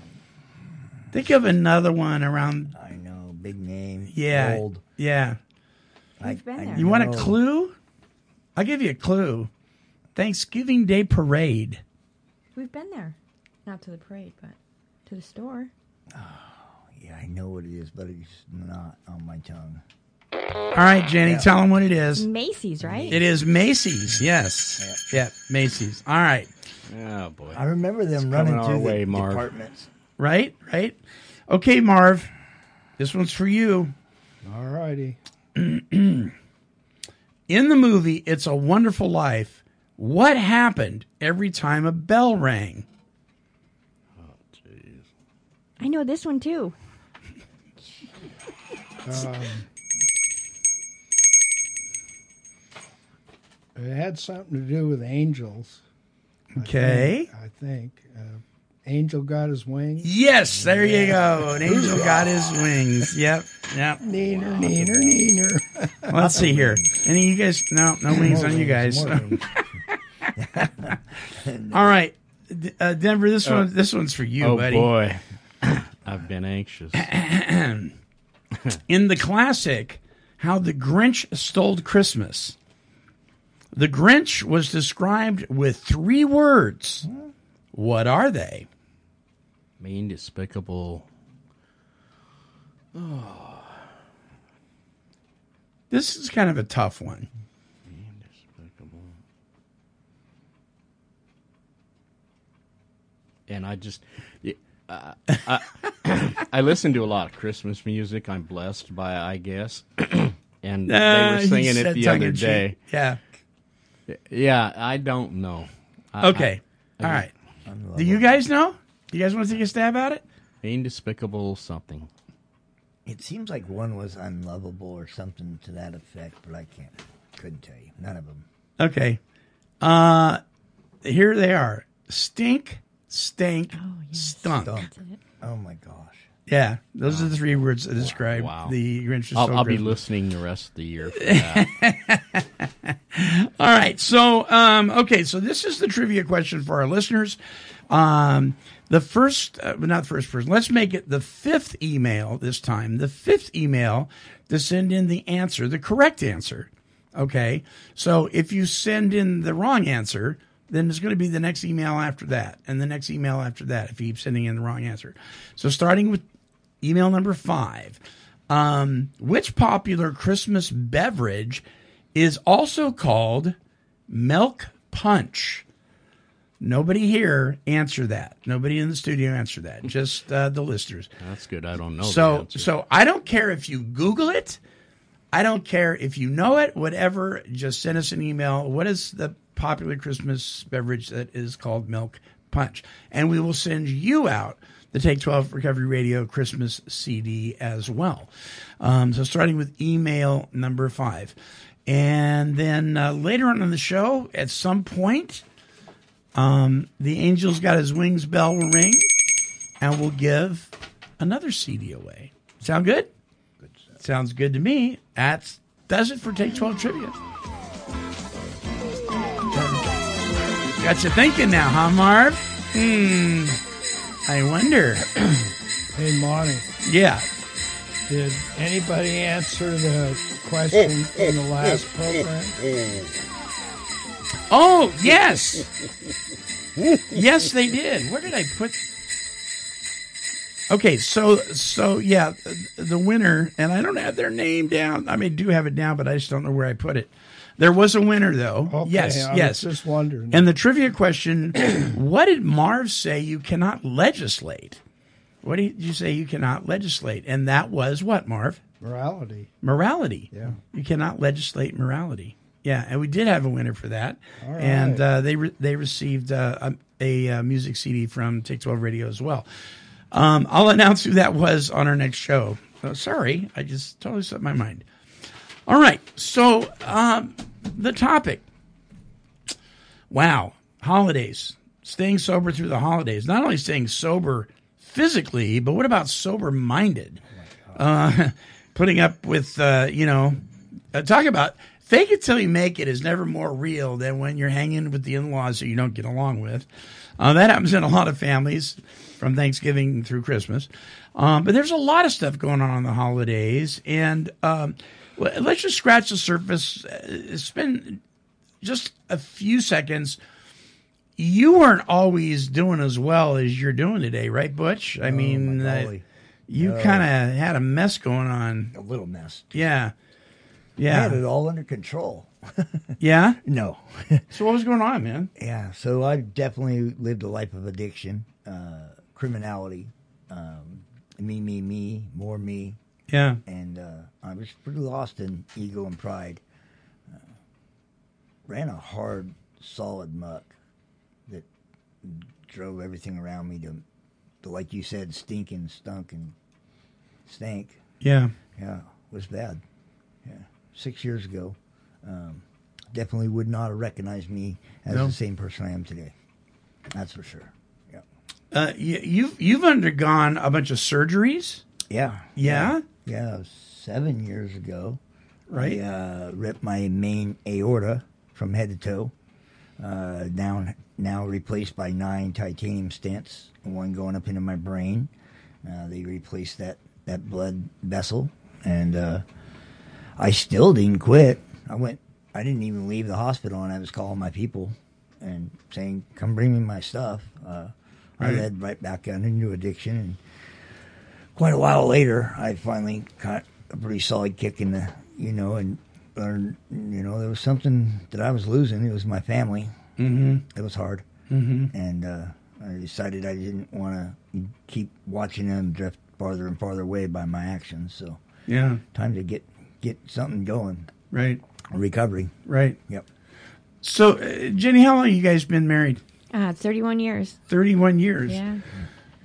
[SPEAKER 5] Think of another one around.
[SPEAKER 15] I know, big name.
[SPEAKER 5] Yeah.
[SPEAKER 15] Old.
[SPEAKER 5] Yeah.
[SPEAKER 17] We've been there.
[SPEAKER 5] You want a clue? I'll give you a clue. Thanksgiving Day Parade.
[SPEAKER 17] We've been there. Not to the parade, but to the store. Ah.
[SPEAKER 15] Yeah, I know what it is, but it's not on my tongue.
[SPEAKER 5] All right, Jenny,
[SPEAKER 15] Yeah.
[SPEAKER 5] tell them what it is.
[SPEAKER 17] Macy's, right?
[SPEAKER 5] It is Macy's. Yes. Yeah, Macy's. All right.
[SPEAKER 10] Oh boy.
[SPEAKER 15] I remember them
[SPEAKER 10] It's
[SPEAKER 15] running
[SPEAKER 10] coming
[SPEAKER 15] through
[SPEAKER 10] way,
[SPEAKER 15] the
[SPEAKER 10] Marv.
[SPEAKER 15] departments.
[SPEAKER 5] Right? Right? Okay, Marv. This one's for you.
[SPEAKER 18] All righty. [CLEARS THROAT]
[SPEAKER 5] In the movie It's a Wonderful Life, what happened every time a bell rang? Oh, jeez.
[SPEAKER 17] I know this one too.
[SPEAKER 18] Um, it had something to do with angels. I
[SPEAKER 5] Okay.
[SPEAKER 18] think- I think. Uh, angel got his wings.
[SPEAKER 5] Yes, there you go. An angel got his wings. Yep. Yep.
[SPEAKER 18] Neener, neener, neener.
[SPEAKER 5] Let's see here. Any of you guys? No, no wings on you guys. [LAUGHS] All right, uh, Denver. This
[SPEAKER 10] Oh.
[SPEAKER 5] one, this one's for you,
[SPEAKER 10] oh
[SPEAKER 5] buddy.
[SPEAKER 10] Oh boy, [COUGHS] I've been anxious. [CLEARS THROAT] [LAUGHS]
[SPEAKER 5] In the classic, How the Grinch Stole Christmas, the Grinch was described with three words. What are they?
[SPEAKER 10] mean, despicable. Oh. [SIGHS]
[SPEAKER 5] This is kind of a tough one. Mean, despicable.
[SPEAKER 10] And I just, yeah, uh, I, I listen to a lot of Christmas music. I'm blessed by, I guess, [CLEARS THROAT] and
[SPEAKER 5] Uh,
[SPEAKER 10] they were singing it the other
[SPEAKER 5] in cheek.
[SPEAKER 10] day.
[SPEAKER 5] Yeah.
[SPEAKER 10] Yeah, I don't know. I-
[SPEAKER 5] Okay.
[SPEAKER 10] I-
[SPEAKER 5] All right. Do you guys know? You guys want to take a stab at it?
[SPEAKER 10] Mean, despicable something.
[SPEAKER 15] It seems like one was unlovable or something to that effect, but I can't. Couldn't tell you. None of them.
[SPEAKER 5] Okay. Uh here they are. Stink, stink, stunk.
[SPEAKER 15] Oh my gosh.
[SPEAKER 5] Yeah, those are the three words that describe
[SPEAKER 10] Wow.
[SPEAKER 5] the Grinch.
[SPEAKER 10] I'll,
[SPEAKER 5] Stole
[SPEAKER 10] I'll be listening the rest of the year. For [LAUGHS] that.
[SPEAKER 5] All right. So, um, okay. So this is the trivia question for our listeners. Um, the first, uh, not the first person. Let's make it the fifth email this time. The fifth email to send in the answer, the correct answer. Okay. So if you send in the wrong answer, then it's going to be the next email after that, and the next email after that. If you keep sending in the wrong answer. So starting with email number five. Um, which popular Christmas beverage is also called milk punch? Nobody here answer that. Nobody in the studio answer that. Just uh, the listeners.
[SPEAKER 10] That's good. I don't know.
[SPEAKER 5] So, so I don't care if you Google it. I don't care if you know it. Whatever. Just send us an email. What is the popular Christmas beverage that is called milk punch? And we will send you out the Take 12 Recovery Radio Christmas CD as well. Um, so starting with email number five. And then uh, later on in the show, at some point, um, the Angel's Got His Wings bell will ring, and we'll give another CD away. Sound good? Sounds good to me. That's does it for Take 12 Trivia. Got you thinking now, huh, Marv? Hmm. I wonder. [CLEARS THROAT]
[SPEAKER 18] Hey, Monty.
[SPEAKER 5] Yeah.
[SPEAKER 18] Did anybody answer the eh, question eh, in the eh, last program?
[SPEAKER 5] Oh, yes. yes, they did. Where did I put? Okay, so so yeah, the winner, and I don't have their name down. I mean, do have it down, but I just don't know where I put it. There was a winner, though.
[SPEAKER 18] Okay,
[SPEAKER 5] yes,
[SPEAKER 18] I was
[SPEAKER 5] yes.
[SPEAKER 18] just wondering.
[SPEAKER 5] And the trivia question: [CLEARS THROAT] What did Marv say you cannot legislate? What did you say you cannot legislate? And that was what, Marv?
[SPEAKER 18] Morality.
[SPEAKER 5] Morality.
[SPEAKER 18] Yeah.
[SPEAKER 5] You cannot legislate morality. Yeah, and we did have a winner for that,
[SPEAKER 18] All right.
[SPEAKER 5] and uh, they re- they received uh, a, a uh, music CD from Take Twelve Radio as well. Um, I'll announce who that was on our next show. Oh, sorry, I just totally slipped my mind. All right, so um, the topic. Wow, holidays. Staying sober through the holidays. Not only staying sober physically, but what about sober minded? uh, [LAUGHS] putting up with, uh, you know, uh, talk about fake it till you make it is never more real than when you're hanging with the in laws that you don't get along with. Uh, that happens in a lot of families from Thanksgiving through Christmas. Um, but there's a lot of stuff going on on the holidays. And um, let's just scratch the surface. Uh, Spend just a few seconds. You weren't always doing as well as you're doing today, right, Butch? I mean, uh, you
[SPEAKER 15] No.
[SPEAKER 5] kind of had a mess going on.
[SPEAKER 15] A little mess.
[SPEAKER 5] Yeah.
[SPEAKER 15] I had it
[SPEAKER 5] Yeah.
[SPEAKER 15] all under control. [LAUGHS]
[SPEAKER 5] Yeah?
[SPEAKER 15] No. [LAUGHS]
[SPEAKER 5] So what was going on, man?
[SPEAKER 15] Yeah, so I definitely lived a life of addiction, uh, criminality, um, me, me, me, more me.
[SPEAKER 5] Yeah.
[SPEAKER 15] And uh, I was pretty lost in ego and pride. Uh, ran a hard, solid muck that drove everything around me to, to like you said, stink and stunk and stank.
[SPEAKER 5] Yeah.
[SPEAKER 15] Yeah, it was bad. Yeah, six years ago. Um, definitely would not have recognized me as
[SPEAKER 5] No.
[SPEAKER 15] the same person I am today. That's for sure. Yeah.
[SPEAKER 5] Uh, you, you've you've undergone a bunch of surgeries.
[SPEAKER 15] Yeah.
[SPEAKER 5] Yeah?
[SPEAKER 15] Yeah. Seven years ago,
[SPEAKER 5] Right.
[SPEAKER 15] I uh, ripped my main aorta from head to toe. Uh, down now replaced by nine titanium stents, one going up into my brain. Uh, they replaced that that blood vessel, and uh, I still didn't quit. I went. I didn't even leave the hospital, and I was calling my people and saying, "Come bring me my stuff." Uh, I led right back out into addiction, and quite a while later, I finally got a pretty solid kick in the, you know, and learned, you know, there was something that I was losing. It was my family.
[SPEAKER 5] Mhm.
[SPEAKER 15] It was hard,
[SPEAKER 5] Mhm.
[SPEAKER 15] and uh, I decided I didn't want to keep watching them drift farther and farther away by my actions. So,
[SPEAKER 5] Yeah.
[SPEAKER 15] time to get get something going.
[SPEAKER 5] Right.
[SPEAKER 15] Recovery.
[SPEAKER 5] Right.
[SPEAKER 15] Yep.
[SPEAKER 5] So, uh, Jenny, how long you guys been married?
[SPEAKER 17] Uh, 31 years.
[SPEAKER 5] Thirty-one years.
[SPEAKER 17] Yeah.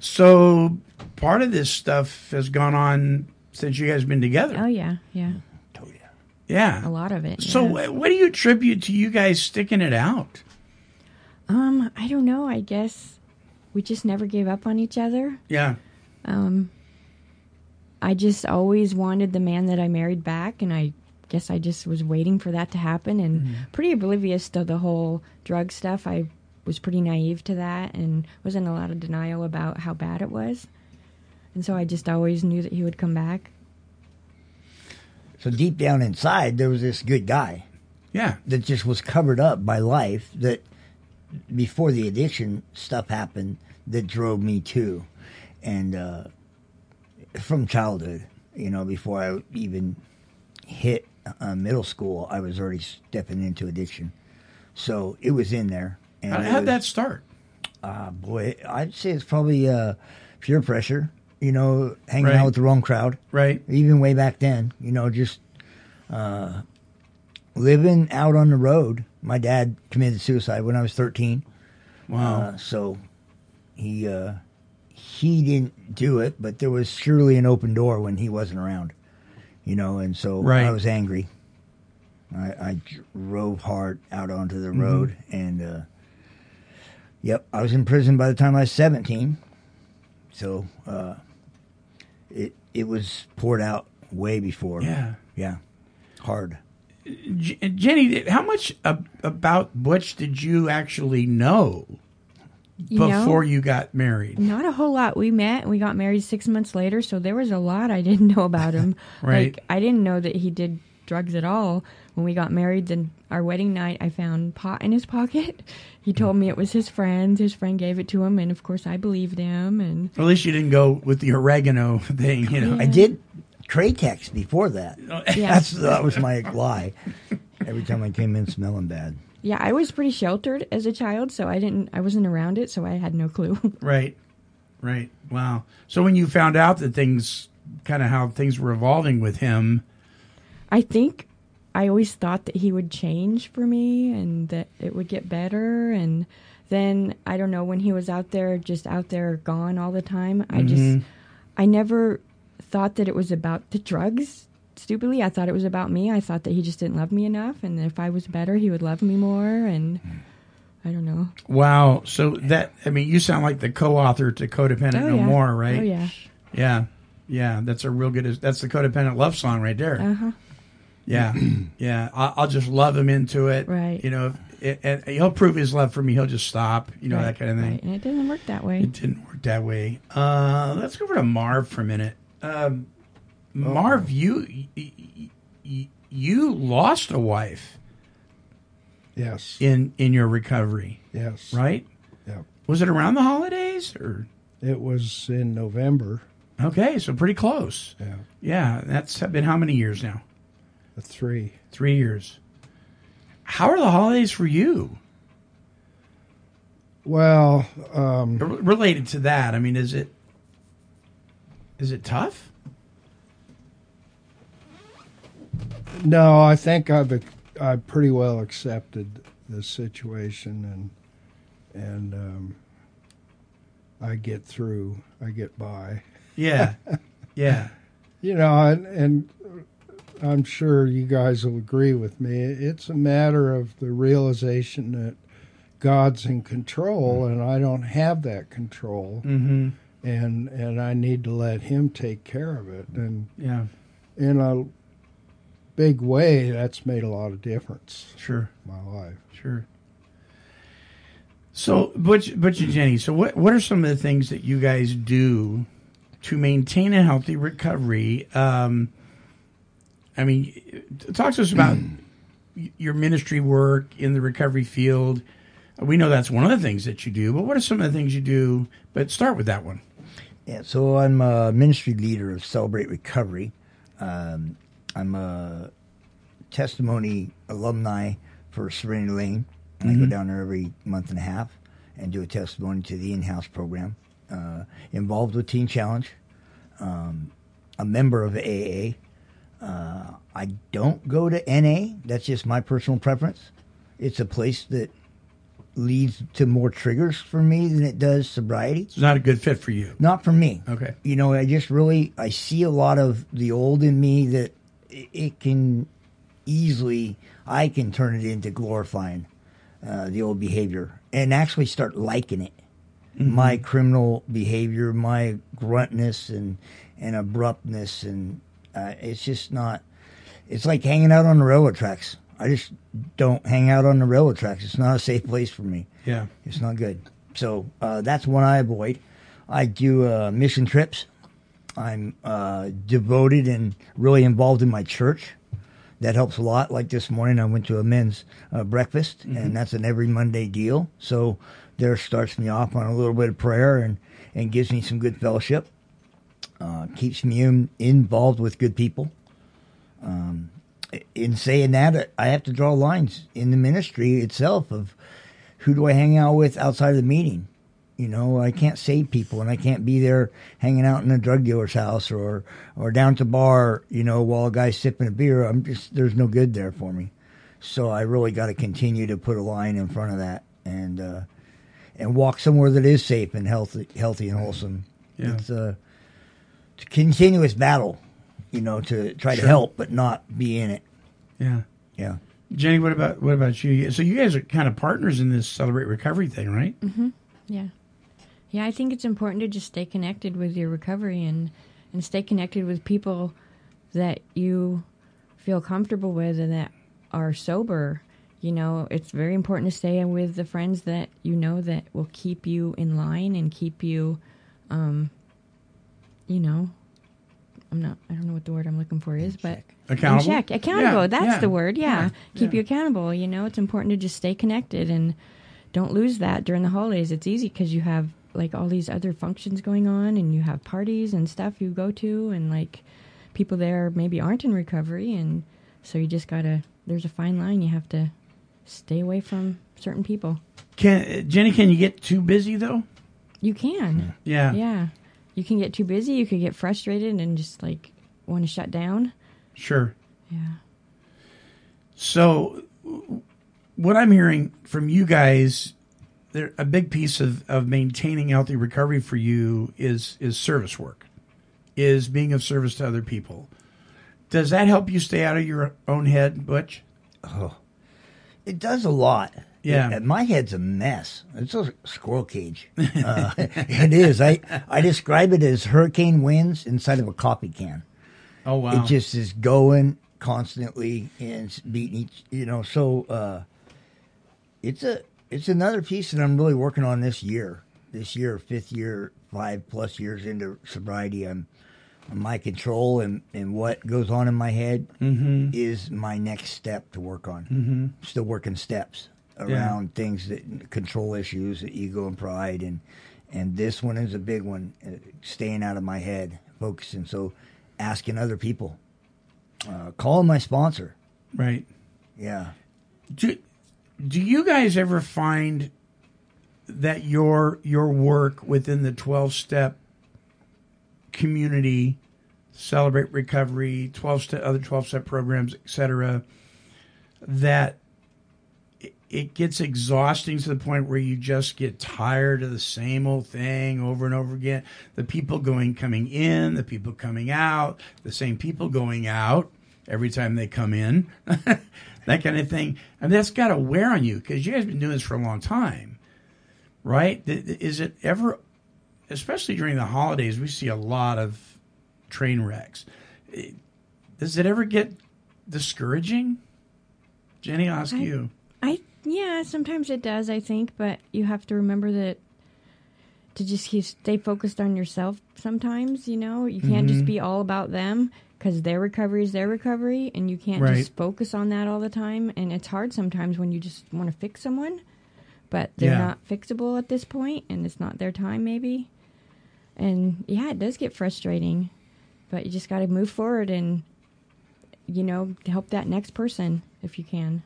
[SPEAKER 5] So, part of this stuff has gone on since you guys been together.
[SPEAKER 17] Oh, yeah. Yeah.
[SPEAKER 5] Oh, Yeah. yeah.
[SPEAKER 17] A lot of it.
[SPEAKER 5] So,
[SPEAKER 17] yeah.
[SPEAKER 5] what do you attribute to you guys sticking it out?
[SPEAKER 17] Um, I don't know. I guess we just never gave up on each other.
[SPEAKER 5] Yeah.
[SPEAKER 17] Um, I just always wanted the man that I married back, and I guess I just was waiting for that to happen and
[SPEAKER 5] Mm-hmm.
[SPEAKER 17] pretty oblivious to the whole drug stuff. I was pretty naive to that and was in a lot of denial about how bad it was. And so I just always knew that he would come back.
[SPEAKER 15] So deep down inside, there was this good guy.
[SPEAKER 5] Yeah.
[SPEAKER 15] That just was covered up by life. That before the addiction stuff happened, that drove me to, and uh, from childhood, you know, before I even hit uh, middle school, I was already stepping into addiction. So it was in there. And
[SPEAKER 5] How,
[SPEAKER 15] it
[SPEAKER 5] how'd
[SPEAKER 15] was-
[SPEAKER 5] that start?
[SPEAKER 15] uh, boy, I'd say it's probably uh, peer pressure. You know, hanging
[SPEAKER 5] Right.
[SPEAKER 15] out with the wrong crowd.
[SPEAKER 5] Right.
[SPEAKER 15] Even way back then, you know, just uh, living out on the road. My dad committed suicide when I was thirteen.
[SPEAKER 5] Wow.
[SPEAKER 15] Uh, so he uh, he didn't do it, but there was surely an open door when he wasn't around. You know, and so
[SPEAKER 5] Right.
[SPEAKER 15] I was angry. I, I drove hard out onto the
[SPEAKER 5] Mhm.
[SPEAKER 15] road, and uh, yep, I was in prison by the time I was seventeen. So uh, it it was poured out way before.
[SPEAKER 5] Yeah.
[SPEAKER 15] yeah, hard.
[SPEAKER 5] J- Jenny, how much ab- about Butch did you actually know
[SPEAKER 17] You know-
[SPEAKER 5] before you got married?
[SPEAKER 17] Not a whole lot. We met and we got married six months later, so there was a lot I didn't know about him. [LAUGHS]
[SPEAKER 5] Right.
[SPEAKER 17] Like I didn't know that he did drugs at all. When we got married, then our wedding night, I found pot in his pocket. [LAUGHS] He told me it was his friend's. His friend gave it to him, and of course, I believed him. And
[SPEAKER 5] At least you didn't go with the oregano [LAUGHS] thing, you know.
[SPEAKER 15] I did Tratex before that. [LAUGHS]
[SPEAKER 17] Yeah.
[SPEAKER 15] That's that was my lie. Every time I came in smelling bad.
[SPEAKER 17] yeah, I was pretty sheltered as a child, so I didn't, I wasn't around it, so I had no clue.
[SPEAKER 5] Right. Right. Wow. So when you found out that things kind of how things were evolving with him,
[SPEAKER 17] I think I always thought that he would change for me and that it would get better. And then I don't know when he was out there, just out there gone all the time. I
[SPEAKER 5] Mhm.
[SPEAKER 17] just, I never thought that it was about the drugs. Stupidly, I thought it was about me. I thought that he just didn't love me enough, and if I was better, he would love me more. And I don't know.
[SPEAKER 5] wow. So that I mean, you sound like the co-author to Codependent
[SPEAKER 17] Oh,
[SPEAKER 5] No
[SPEAKER 17] yeah.
[SPEAKER 5] More, right?
[SPEAKER 17] Oh, yeah.
[SPEAKER 5] Yeah. Yeah, that's a real good that's the codependent love song right there.
[SPEAKER 17] Uh huh.
[SPEAKER 5] Yeah, [CLEARS THROAT] yeah. I, I'll just love him into it.
[SPEAKER 17] Right.
[SPEAKER 5] You know, if, and he'll prove his love for me. He'll just stop. You know
[SPEAKER 17] Right,
[SPEAKER 5] that kind of thing.
[SPEAKER 17] right. And it doesn't work that way.
[SPEAKER 5] It didn't work that way. Uh, let's go over to Marv for a minute. Um, Marv, you y- y- y- you lost a wife
[SPEAKER 18] Yes.
[SPEAKER 5] in in your recovery,
[SPEAKER 18] Yes.
[SPEAKER 5] right?
[SPEAKER 18] Yeah.
[SPEAKER 5] Was it around the holidays or?
[SPEAKER 18] It was in November.
[SPEAKER 5] Okay, so pretty close.
[SPEAKER 18] Yeah.
[SPEAKER 5] Yeah, that's been how many years now?
[SPEAKER 18] Three.
[SPEAKER 5] Three years. How are the holidays for you?
[SPEAKER 18] Well, um,
[SPEAKER 5] R- related to that, I mean, is it is it tough?
[SPEAKER 18] no, I think I've I pretty well accepted the situation and and um, I get through. I get by.
[SPEAKER 5] Yeah, [LAUGHS] yeah.
[SPEAKER 18] You know, and, and I'm sure you guys will agree with me. It's a matter of the realization that God's in control, and I don't have that control,
[SPEAKER 5] Mhm.
[SPEAKER 18] and and I need to let Him take care of it. And
[SPEAKER 5] Yeah.
[SPEAKER 18] in a big way, that's made a lot of difference.
[SPEAKER 5] Sure.
[SPEAKER 18] in my life.
[SPEAKER 5] Sure. So, Butch, Butch and Jenny, so what, what are some of the things that you guys do to maintain a healthy recovery? Um, I mean, talk to us about your ministry work in the recovery field. We know that's one of the things that you do, but what are some of the things you do? But start with that one.
[SPEAKER 15] Yeah, so I'm a ministry leader of Celebrate Recovery. Um, I'm a testimony alumni for Serenity Lane. I go
[SPEAKER 5] Mhm.
[SPEAKER 15] down there every month and a half and do a testimony to the in-house program. Uh, involved with Teen Challenge. Um, a member of AA. Uh, I don't go to NA. That's just my personal preference. It's a place that leads to more triggers for me than it does sobriety.
[SPEAKER 5] It's not a good fit for you.
[SPEAKER 15] Not for me.
[SPEAKER 5] Okay.
[SPEAKER 15] You know, I just really I see a lot of the old in me that it, it can easily I can turn it into glorifying uh, the old behavior and actually start liking it.
[SPEAKER 5] Mhm.
[SPEAKER 15] My criminal behavior, my gruntness and and abruptness, and uh, it's just not. It's like hanging out on the railroad tracks. I just don't hang out on the railroad tracks. It's not a safe place for me.
[SPEAKER 5] Yeah.
[SPEAKER 15] It's not good. So uh, that's one I avoid. I do uh, mission trips. I'm uh, devoted and really involved in my church. That helps a lot. Like this morning, I went to a men's uh, breakfast,
[SPEAKER 5] Mhm.
[SPEAKER 15] and that's an every Monday deal. So there starts me off on a little bit of prayer and, and gives me some good fellowship. Uh, keeps me in, involved with good people. Um, in saying that, I have to draw lines in the ministry itself of who do I hang out with outside of the meeting. You know, I can't save people, and I can't be there hanging out in a drug dealer's house or or down at the bar. You know, while a guy's sipping a beer. I'm just there's no good there for me. So I really got to continue to put a line in front of that and uh, and walk somewhere that is safe and healthy, healthy and wholesome.
[SPEAKER 5] Yeah.
[SPEAKER 15] It's a continuous battle, you know, to try
[SPEAKER 5] Sure.
[SPEAKER 15] to help but not be in it.
[SPEAKER 5] Yeah.
[SPEAKER 15] Yeah.
[SPEAKER 5] Jenny, what about what about you? So you guys are kind of partners in this celebrate recovery thing, right?
[SPEAKER 17] Mm-hmm. Yeah. Yeah, I think it's important to just stay connected with your recovery and, and stay connected with people that you feel comfortable with and that are sober. You know, it's very important to stay with the friends that you know that will keep you in line and keep you, um, you know, I'm not. I don't know what the word I'm looking for is, but
[SPEAKER 5] Accountable?
[SPEAKER 17] Check, accountable.
[SPEAKER 5] Yeah,
[SPEAKER 17] that's
[SPEAKER 5] yeah,
[SPEAKER 17] the word. Yeah,
[SPEAKER 5] yeah,
[SPEAKER 17] keep you accountable. You know, it's important to just stay connected and don't lose that during the holidays. It's easy because you have like all these other functions going on, and you have parties and stuff you go to, and like people there maybe aren't in recovery, and so you just gotta. There's a fine line. You have to stay away from certain people.
[SPEAKER 5] Can Jenny? Can you get too busy though?
[SPEAKER 17] You can.
[SPEAKER 5] Yeah.
[SPEAKER 17] Yeah. You can get too busy. You could get frustrated and just like want to shut down.
[SPEAKER 5] Sure.
[SPEAKER 17] Yeah.
[SPEAKER 5] So, what I'm hearing from you guys, there a big piece of, of maintaining healthy recovery for you is is service work, is being of service to other people. Does that help you stay out of your own head, Butch?
[SPEAKER 15] Oh, it does a lot.
[SPEAKER 5] Yeah.
[SPEAKER 15] My head's a mess. It's a squirrel cage. Uh, [LAUGHS] it is. I I describe it as hurricane winds inside of a coffee can.
[SPEAKER 5] Oh wow!
[SPEAKER 15] It just is going constantly and beating each. You know, so uh, it's a it's another piece that I'm really working on this year. This year, fifth year, five plus years into sobriety, I'm my control and, and what goes on in my head
[SPEAKER 5] Mhm.
[SPEAKER 15] is my next step to work on.
[SPEAKER 5] Mhm.
[SPEAKER 15] Still working steps
[SPEAKER 5] Yeah.
[SPEAKER 15] around things that control issues, ego and pride, and and this one is a big one. uh, Staying out of my head, focusing. So, asking other people, uh, calling my sponsor.
[SPEAKER 5] Right.
[SPEAKER 15] Yeah.
[SPEAKER 5] Do Do you guys ever find that your your work within the twelve step community, celebrate recovery, twelve step other twelve step programs, etc., that it- gets exhausting to the point where you just get tired of the same old thing over and over again. The people going coming in, the people coming out, the same people going out every time they come in, [LAUGHS] that kind of thing. And that's got to wear on you because you guys have been doing this for a long time, right? Is it ever, especially during the holidays, we see a lot of train wrecks. Does it ever get discouraging? Jenny, I'll ask
[SPEAKER 17] I-
[SPEAKER 5] you.
[SPEAKER 17] I yeah, sometimes it does. I think, but you have to remember that to just keep, stay focused on yourself. Sometimes you know you can't just
[SPEAKER 5] Mhm.
[SPEAKER 17] be all about them because their recovery is their recovery, and you can't
[SPEAKER 5] Right.
[SPEAKER 17] just focus on that all the time. And it's hard sometimes when you just want to fix someone, but they're
[SPEAKER 5] Yeah.
[SPEAKER 17] not fixable at this point, and it's not their time maybe. And yeah, it does get frustrating, but you just got to move forward and you know help that next person if you can.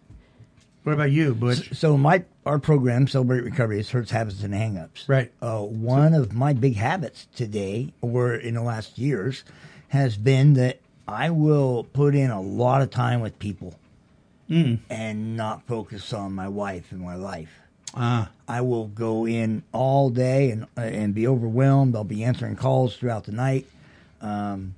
[SPEAKER 5] What about you, Butch?
[SPEAKER 15] So my our program, Celebrate Recovery, is Hurts, Habits, and Hangups.
[SPEAKER 5] Right.
[SPEAKER 15] Uh, one of my big habits today, or in the last years, has been that I will put in a lot of time with people
[SPEAKER 5] Mm.
[SPEAKER 15] and not focus on my wife and my life.
[SPEAKER 5] Ah.
[SPEAKER 15] I will go in all day and uh, and be overwhelmed. I'll be answering calls throughout the night. Um,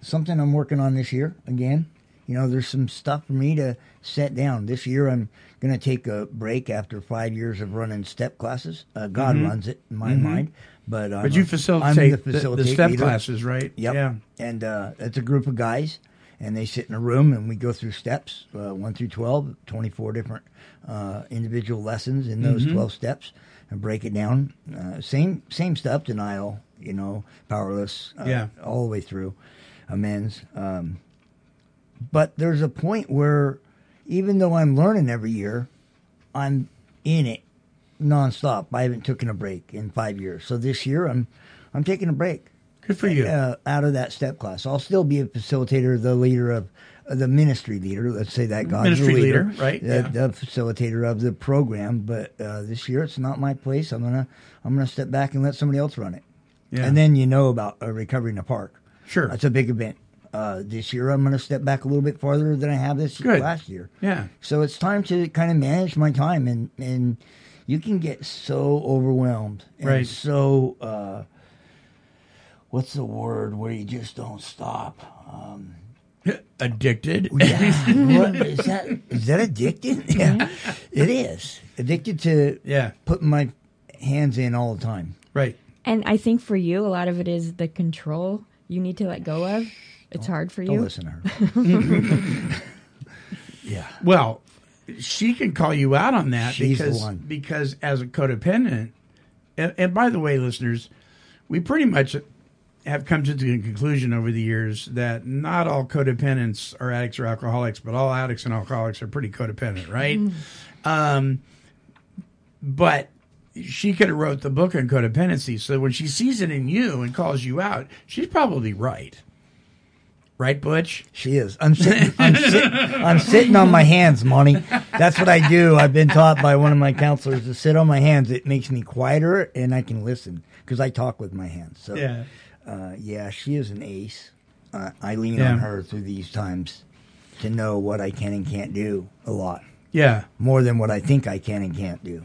[SPEAKER 15] something I'm working on this year again. You know, there's some stuff for me to set down. This year, I'm going to take a break after five years of running step classes. Uh, God
[SPEAKER 5] Mhm.
[SPEAKER 15] runs it in my
[SPEAKER 5] Mhm.
[SPEAKER 15] mind, but I'm
[SPEAKER 5] But you
[SPEAKER 15] a-
[SPEAKER 5] facilitate
[SPEAKER 15] I'm
[SPEAKER 5] the- the
[SPEAKER 15] facilitate
[SPEAKER 5] step
[SPEAKER 15] leader.
[SPEAKER 5] classes, right?
[SPEAKER 15] Yep.
[SPEAKER 5] Yeah.
[SPEAKER 15] And uh, it's a group of guys, and they sit in a room, and we go through steps, uh, 1 through 12, 24 different uh, individual lessons in those
[SPEAKER 5] Mhm.
[SPEAKER 15] 12 steps, and break it down. Uh, same same stuff, denial, you know, powerless, uh,
[SPEAKER 5] Yeah.
[SPEAKER 15] all the way through, amends. Um, but there's a point where, even though I'm learning every year, I'm in it nonstop. I haven't taken a break in five years. So this year, I'm I'm taking a break.
[SPEAKER 5] Good for you.
[SPEAKER 15] Uh, out of that step class, I'll still be a facilitator, the leader of uh, the ministry leader. Let's say that God's
[SPEAKER 5] Ministry
[SPEAKER 15] the leader,
[SPEAKER 5] leader, right,
[SPEAKER 15] The,
[SPEAKER 5] yeah.
[SPEAKER 15] the facilitator of the program. But uh, this year, it's not my place. I'm gonna I'm gonna step back and let somebody else run it.
[SPEAKER 5] Yeah.
[SPEAKER 15] And then you know about uh, recovery in the park.
[SPEAKER 5] Sure,
[SPEAKER 15] that's a big event. Uh, this year, I'm going to step back a little bit farther than I have this
[SPEAKER 5] Good.
[SPEAKER 15] last year.
[SPEAKER 5] Yeah.
[SPEAKER 15] So it's time to kind of manage my time, and and you can get so overwhelmed and
[SPEAKER 5] Right.
[SPEAKER 15] so uh, what's the word where you just don't stop. Um,
[SPEAKER 5] Addicted. [LAUGHS]
[SPEAKER 15] yeah, [LAUGHS] what, is that is that addicted? [LAUGHS] Yeah, it is addicted to
[SPEAKER 5] yeah
[SPEAKER 15] putting my hands in all the time.
[SPEAKER 5] Right.
[SPEAKER 17] And I think for you, a lot of it is the control you need to let go of. It's hard for
[SPEAKER 15] don't
[SPEAKER 17] you.
[SPEAKER 15] listen to her. [LAUGHS]
[SPEAKER 5] Yeah. Well, she can call you out on that
[SPEAKER 15] She's the
[SPEAKER 5] because
[SPEAKER 15] one.
[SPEAKER 5] because as a codependent, and, and by the way, listeners, we pretty much, have come to the conclusion over the years that not all codependents are addicts or alcoholics, but all addicts and alcoholics are pretty codependent, right? Um, but she could have wrote the book on codependency, so when she sees it in you and calls you out, she's probably right. Right, Butch?
[SPEAKER 15] She is. I'm sitting. I'm, sit, I'm sitting on my hands, Monty. That's what I do. I've been taught by one of my counselors to sit on my hands. It makes me quieter, and I can listen because I talk with my hands. So,
[SPEAKER 5] Yeah.
[SPEAKER 15] uh, yeah, she is an ace. Uh, I lean
[SPEAKER 5] Yeah.
[SPEAKER 15] on her through these times to know what I can and can't do a lot.
[SPEAKER 5] Yeah.
[SPEAKER 15] more than what I think I can and can't do.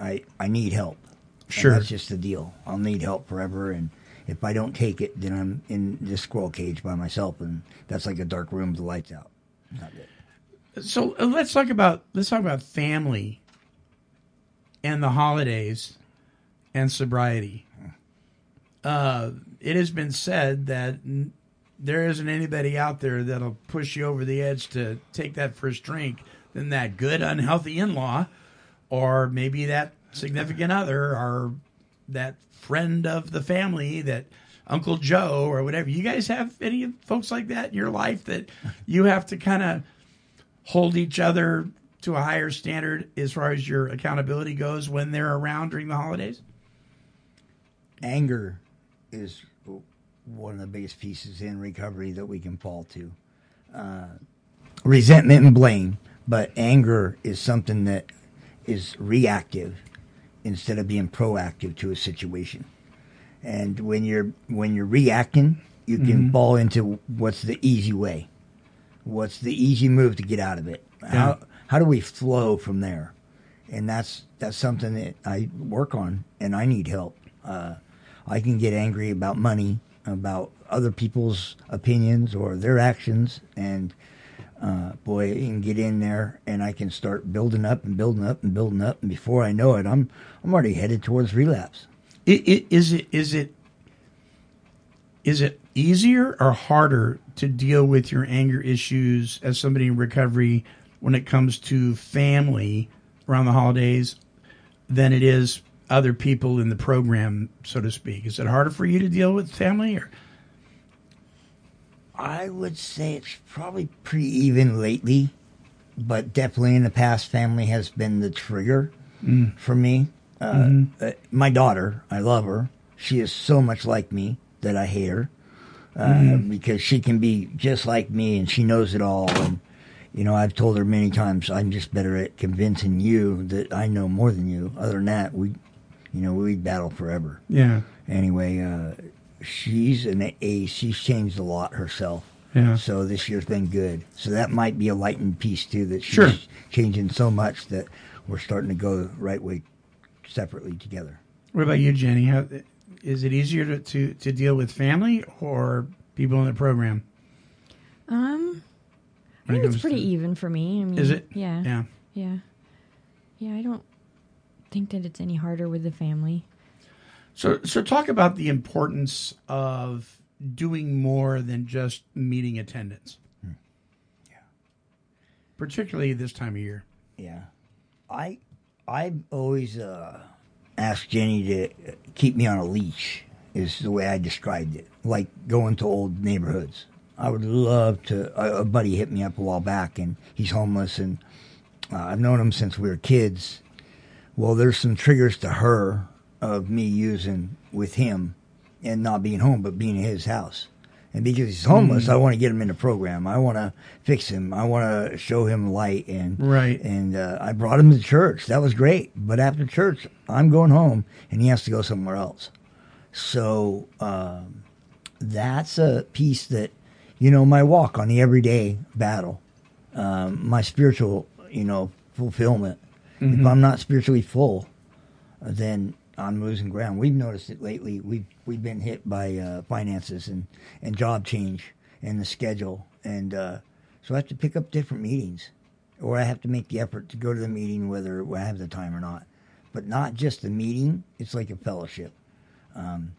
[SPEAKER 15] I I need help. And
[SPEAKER 5] Sure.
[SPEAKER 15] that's just the deal. I'll need help forever, and if I don't take it, then I'm in this squirrel cage by myself, and that's like a dark room with the lights out. Not good.
[SPEAKER 5] So uh, let's talk about let's talk about family and the holidays and sobriety. Uh, it has been said that n- there isn't anybody out there that'll push you over the edge to take that first drink than that good unhealthy in-law or maybe that significant other or that friend of the family that Uncle Joe or whatever. You guys have any folks like that in your life that [LAUGHS] you have to kind of hold each other to a higher standard as far as your accountability goes when they're around during the holidays?
[SPEAKER 15] Anger is one of the biggest pieces in recovery that we can fall to. Uh, resentment and blame, but anger is something that is reactive instead of being proactive to a situation. And when you're when you're reacting, you can
[SPEAKER 5] Mhm.
[SPEAKER 15] fall into what's the easy way. What's the easy move to get out of it? How how do we flow from there? And that's that's something that I work on, and I need help. Uh, I can get angry about money, about other people's opinions or their actions, and uh, boy, you can get in there, and I can start building up and building up and building up, and before I know it, I'm I'm already headed towards relapse.
[SPEAKER 5] I- i- Is it is it is it easier or harder to deal with your anger issues as somebody in recovery when it comes to family around the holidays than it is other people in the program, so to speak? Is it harder for you to deal with family or
[SPEAKER 15] I would say it's probably pretty even lately, but definitely in the past, family has been the trigger
[SPEAKER 5] Mm.
[SPEAKER 15] for me. Uh,
[SPEAKER 5] Mhm.
[SPEAKER 15] uh, my daughter, I love her. She is so much like me that I hate her uh,
[SPEAKER 5] Mhm.
[SPEAKER 15] because she can be just like me and she knows it all. And you know, I've told her many times I'm just better at convincing you that I know more than you. Other than that, we, you know, we'd battle forever.
[SPEAKER 5] Yeah.
[SPEAKER 15] Anyway, uh, she's an ace. She's changed a lot herself.
[SPEAKER 5] Yeah.
[SPEAKER 15] So this year's been good. So that might be a lightened piece too. That she's
[SPEAKER 5] Sure.
[SPEAKER 15] changing so much that we're starting to go the right way separately together.
[SPEAKER 5] What about you, Jenny? How, is it easier to, to, to deal with family or people in the program?
[SPEAKER 17] Um, I
[SPEAKER 5] When it
[SPEAKER 17] think it's pretty
[SPEAKER 5] to-
[SPEAKER 17] even for me. I mean,
[SPEAKER 5] Is it?
[SPEAKER 17] Yeah.
[SPEAKER 5] Yeah.
[SPEAKER 17] Yeah. Yeah. I don't think that it's any harder with the family.
[SPEAKER 5] So, so talk about the importance of doing more than just meeting attendance.
[SPEAKER 15] Hmm.
[SPEAKER 5] Particularly this time of year.
[SPEAKER 15] Yeah. I I've always uh, asked Jenny to keep me on a leash. Is the way I described it. Like going to old neighborhoods. I would love to. A, a buddy hit me up a while back, and he's homeless, and uh, I've known him since we were kids. Well, there's some triggers to her of me using with him, and not being home, but being at his house. And because he's homeless,
[SPEAKER 5] Mm.
[SPEAKER 15] I want to get him in the program. I want to fix him. I want to show him light. And
[SPEAKER 5] Right.
[SPEAKER 15] And uh, I brought him to church. That was great. But after church, I'm going home, and he has to go somewhere else. So um, that's a piece that, you know, my walk on the everyday battle, um, my spiritual, you know, fulfillment. If
[SPEAKER 5] Mhm.
[SPEAKER 15] I'm not spiritually full, then I'm losing ground. We've noticed it lately. We've we've been hit by uh, finances and, and job change and the schedule, and uh, so I have to pick up different meetings, or I have to make the effort to go to the meeting whether I have the time or not. But not just the meeting; it's like a fellowship. Um,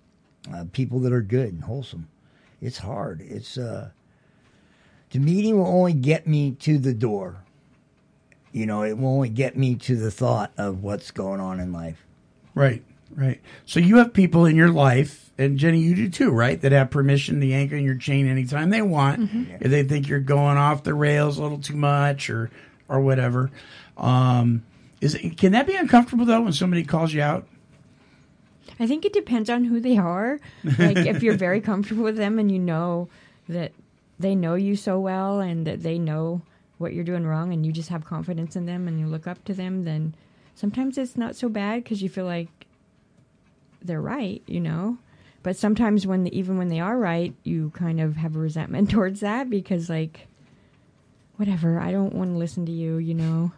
[SPEAKER 15] uh, people that are good and wholesome. It's hard. It's uh, the meeting will only get me to the door. You know, it will only get me to the thought of what's going on in life.
[SPEAKER 5] Right, right. So you have people in your life and Jenny, you do too, right? That have permission to yank on your chain anytime they want,
[SPEAKER 17] Mhm.
[SPEAKER 5] if they think you're going off the rails a little too much or or whatever. Um, is it, can that be uncomfortable though when somebody calls you out?
[SPEAKER 17] I think it depends on who they are. Like if you're very comfortable with them and you know that they know you so well and that they know what you're doing wrong and you just have confidence in them and you look up to them, then sometimes it's not so bad because you feel like they're right, you know. But sometimes when even when they are right, you kind of have a resentment [LAUGHS] towards that because like whatever, I don't want to listen to you, you know.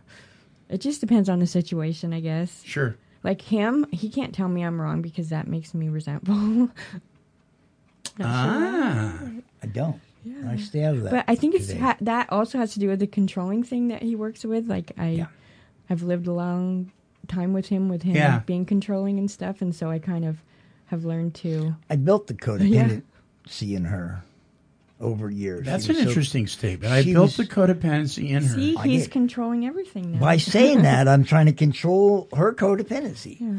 [SPEAKER 17] It just depends on the situation, I guess.
[SPEAKER 5] Sure.
[SPEAKER 17] Like him, he can't tell me I'm wrong because that makes me resentful. [LAUGHS] Not
[SPEAKER 5] Ah.
[SPEAKER 15] I don't. Yeah. I stay out of that.
[SPEAKER 17] But I think it's ha- that also has to do with the controlling thing that he works with. Like I, I've lived a long time with him, with him
[SPEAKER 5] Yeah.
[SPEAKER 17] being controlling and stuff, and so I kind of have learned to.
[SPEAKER 15] I built the
[SPEAKER 17] Yeah.
[SPEAKER 15] codependency in her over years.
[SPEAKER 5] That's an
[SPEAKER 15] so-
[SPEAKER 5] interesting statement. I built
[SPEAKER 15] was-
[SPEAKER 5] the codependency in her.
[SPEAKER 17] See,
[SPEAKER 15] I
[SPEAKER 17] he's controlling everything now.
[SPEAKER 15] By saying [LAUGHS] that, I'm trying to control her codependency.
[SPEAKER 17] Yeah.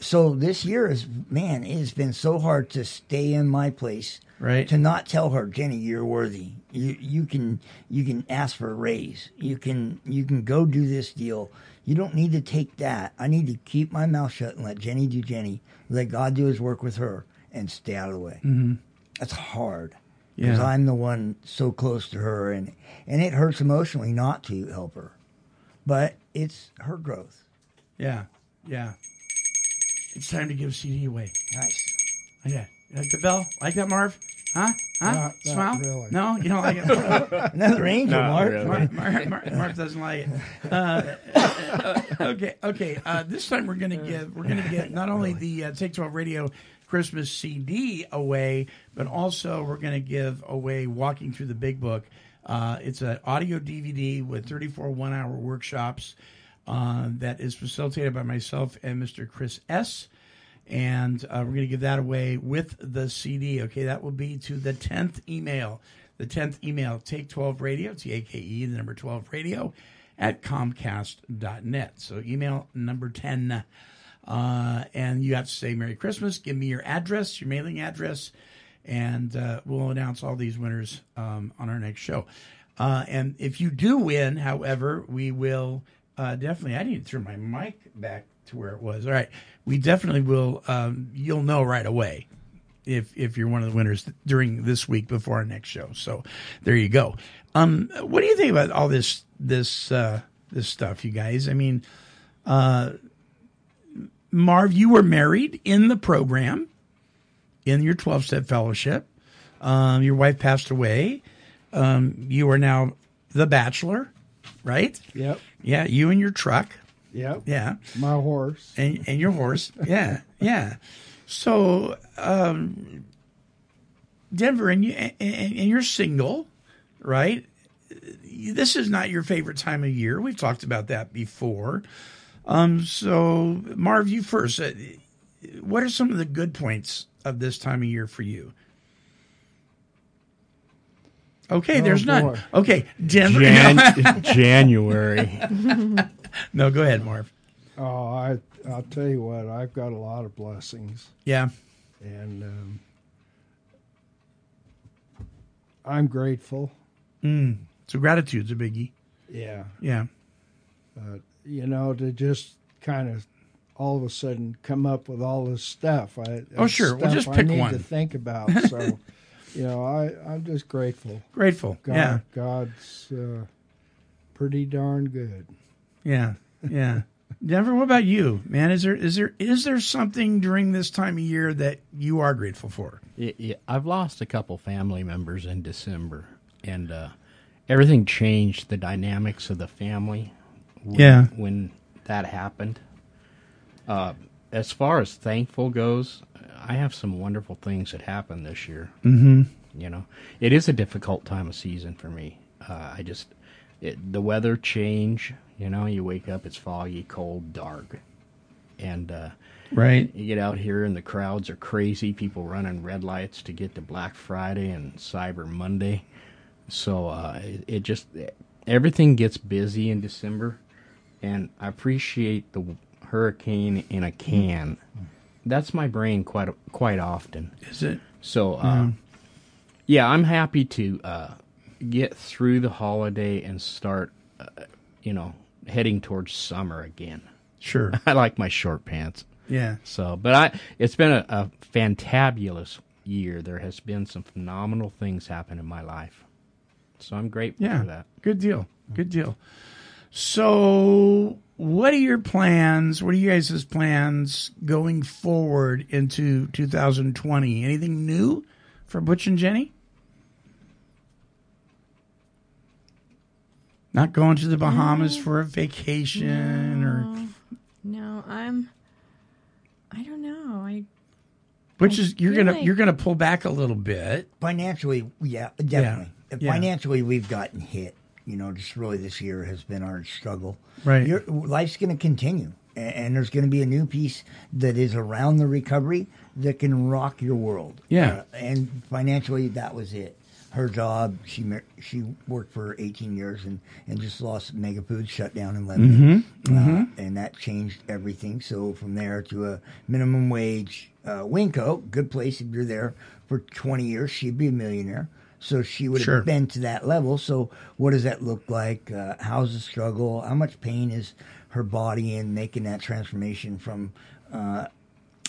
[SPEAKER 15] So this year is man, it has been so hard to stay in my place.
[SPEAKER 5] Right.
[SPEAKER 15] To not tell her, Jenny, you're worthy. You you can you can ask for a raise. You can you can go do this deal. You don't need to take that. I need to keep my mouth shut and let Jenny do Jenny. Let God do his work with her and stay out of the way.
[SPEAKER 5] Mhm.
[SPEAKER 15] That's hard. Because
[SPEAKER 5] Yeah.
[SPEAKER 15] I'm the one so close to her and and it hurts emotionally not to help her. But it's her growth.
[SPEAKER 5] Yeah, yeah. It's time to give CD away.
[SPEAKER 15] Nice.
[SPEAKER 5] Yeah. Like the bell? Like that, Marv? Huh? Huh?
[SPEAKER 18] Not- not
[SPEAKER 5] Smile?
[SPEAKER 18] really.
[SPEAKER 5] No, you don't like it. [LAUGHS]
[SPEAKER 15] Another angel,
[SPEAKER 5] Not
[SPEAKER 15] Mark.
[SPEAKER 5] really. Marv, Marv, Marv, Marv doesn't like it. Uh, okay, okay. Uh, this time we're gonna give we're gonna get not only the uh, Take Twelve Radio Christmas CD away, but also we're gonna give away Walking Through the Big Book. Uh, it's an audio DVD with 34 one hour workshops uh, that is facilitated by myself and Mr. Chris S and uh, we're going to give that away with the CD. Okay, that will be to the tenth email. The tenth email, take twelve radio, T A K E, the number twelve radio, at Comcast.net. So email number ten, uh, and you have to say Merry Christmas. Give me your address, your mailing address, and uh, we'll announce all these winners um, on our next show. Uh, and if you do win, however, we will uh, definitely. I need to turn my mic back to where it was. All right, we definitely will. Um, you'll know right away if if you're one of the winners during this week before our next show. So there you go. Um, what do you think about all this this uh, this stuff, you guys? I mean, uh, Marv, you were married in the program in your 12 step fellowship. Um, your wife passed away. Um, you are now the bachelor, right?
[SPEAKER 18] Yep.
[SPEAKER 5] Yeah, you and your truck.
[SPEAKER 18] Yep.
[SPEAKER 5] Yeah.
[SPEAKER 18] My horse.
[SPEAKER 5] And and your horse. [LAUGHS] Yeah. Yeah. So, um, Denver, and you and, and you're single, right? This is not your favorite time of year. We've talked about that before. Um, so Marv, you first. Uh, What are some of the good points of this time of year for you? Okay,
[SPEAKER 18] Oh,
[SPEAKER 5] there's none. Okay, Denver.
[SPEAKER 10] Jan- [LAUGHS] January. [LAUGHS] [LAUGHS]
[SPEAKER 5] no, go ahead, Marv.
[SPEAKER 18] Oh, I I'll tell you what, I've got a lot of blessings.
[SPEAKER 5] Yeah.
[SPEAKER 18] And um, I'm grateful.
[SPEAKER 5] Mm. So gratitude's a biggie.
[SPEAKER 18] Yeah.
[SPEAKER 5] Yeah.
[SPEAKER 18] But you know, to just kind of all of a sudden come up with all this stuff. I,
[SPEAKER 5] Oh, sure. Well, just
[SPEAKER 18] I
[SPEAKER 5] pick
[SPEAKER 18] need
[SPEAKER 5] one.
[SPEAKER 18] to think about. [LAUGHS] So, you know, I I'm just grateful.
[SPEAKER 5] Grateful,
[SPEAKER 18] God,
[SPEAKER 5] yeah.
[SPEAKER 18] God's uh, pretty darn good.
[SPEAKER 5] Yeah, yeah. Denver, what about you, man? Is there is there is there something during this time of year that you are grateful for?
[SPEAKER 10] Yeah, yeah, I've lost a couple family members in December, and uh, everything changed the dynamics of the family. When,
[SPEAKER 5] Yeah.
[SPEAKER 10] when that happened. Uh, as far as thankful goes, I have some wonderful things that happened this year.
[SPEAKER 5] Mhm.
[SPEAKER 10] You know, it is a difficult time of season for me. Uh, I just it, the weather change. You know, you wake up, it's foggy, cold, dark, and uh,
[SPEAKER 5] Right.
[SPEAKER 10] You get out here, and the crowds are crazy. People running red lights to get to Black Friday and Cyber Monday. So uh, it, it just everything gets busy in December, and I appreciate the hurricane in a can that's my brain quite quite often.
[SPEAKER 5] Is it?
[SPEAKER 10] So, uh,
[SPEAKER 5] Mhm.
[SPEAKER 10] yeah, I'm happy to uh, get through the holiday and start, uh, you know, heading towards summer again.
[SPEAKER 5] Sure. [LAUGHS]
[SPEAKER 10] I like my short pants.
[SPEAKER 5] Yeah.
[SPEAKER 10] So, but I, it's been a, a fantabulous year. There has been some phenomenal things happen in my life. So I'm grateful
[SPEAKER 5] Yeah.
[SPEAKER 10] for that.
[SPEAKER 5] Good deal. Good deal. So, what are your plans? What are you guys' plans going forward into 2020? Anything new for Butch and Jenny? Not going to the Bahamas for a vacation or
[SPEAKER 17] No, I'm. I don't know. I.
[SPEAKER 5] which
[SPEAKER 17] I
[SPEAKER 5] is you're gonna
[SPEAKER 17] like-
[SPEAKER 5] you're gonna pull back a little bit.
[SPEAKER 15] Financially, yeah, definitely.
[SPEAKER 5] Yeah.
[SPEAKER 15] Financially, we've gotten hit. You know, just really this year has been our struggle.
[SPEAKER 5] Right.
[SPEAKER 15] Your, life's going to continue, a- and there's going to be a new piece that is around the recovery that can rock your world.
[SPEAKER 5] Yeah.
[SPEAKER 15] Uh, and financially, that was it. Her job, she she worked for 18 years and, and just lost Mega Foods, shut down in Lebanon.
[SPEAKER 5] Mhm,
[SPEAKER 15] Uh,
[SPEAKER 5] mhm.
[SPEAKER 15] and that changed everything. So from there to a minimum wage, uh, Winco, good place if you're there for 20 years, she'd be a millionaire. So she would have
[SPEAKER 5] Sure.
[SPEAKER 15] been to that level. So what does that look like? Uh, how's the struggle? How much pain is her body in making that transformation from uh,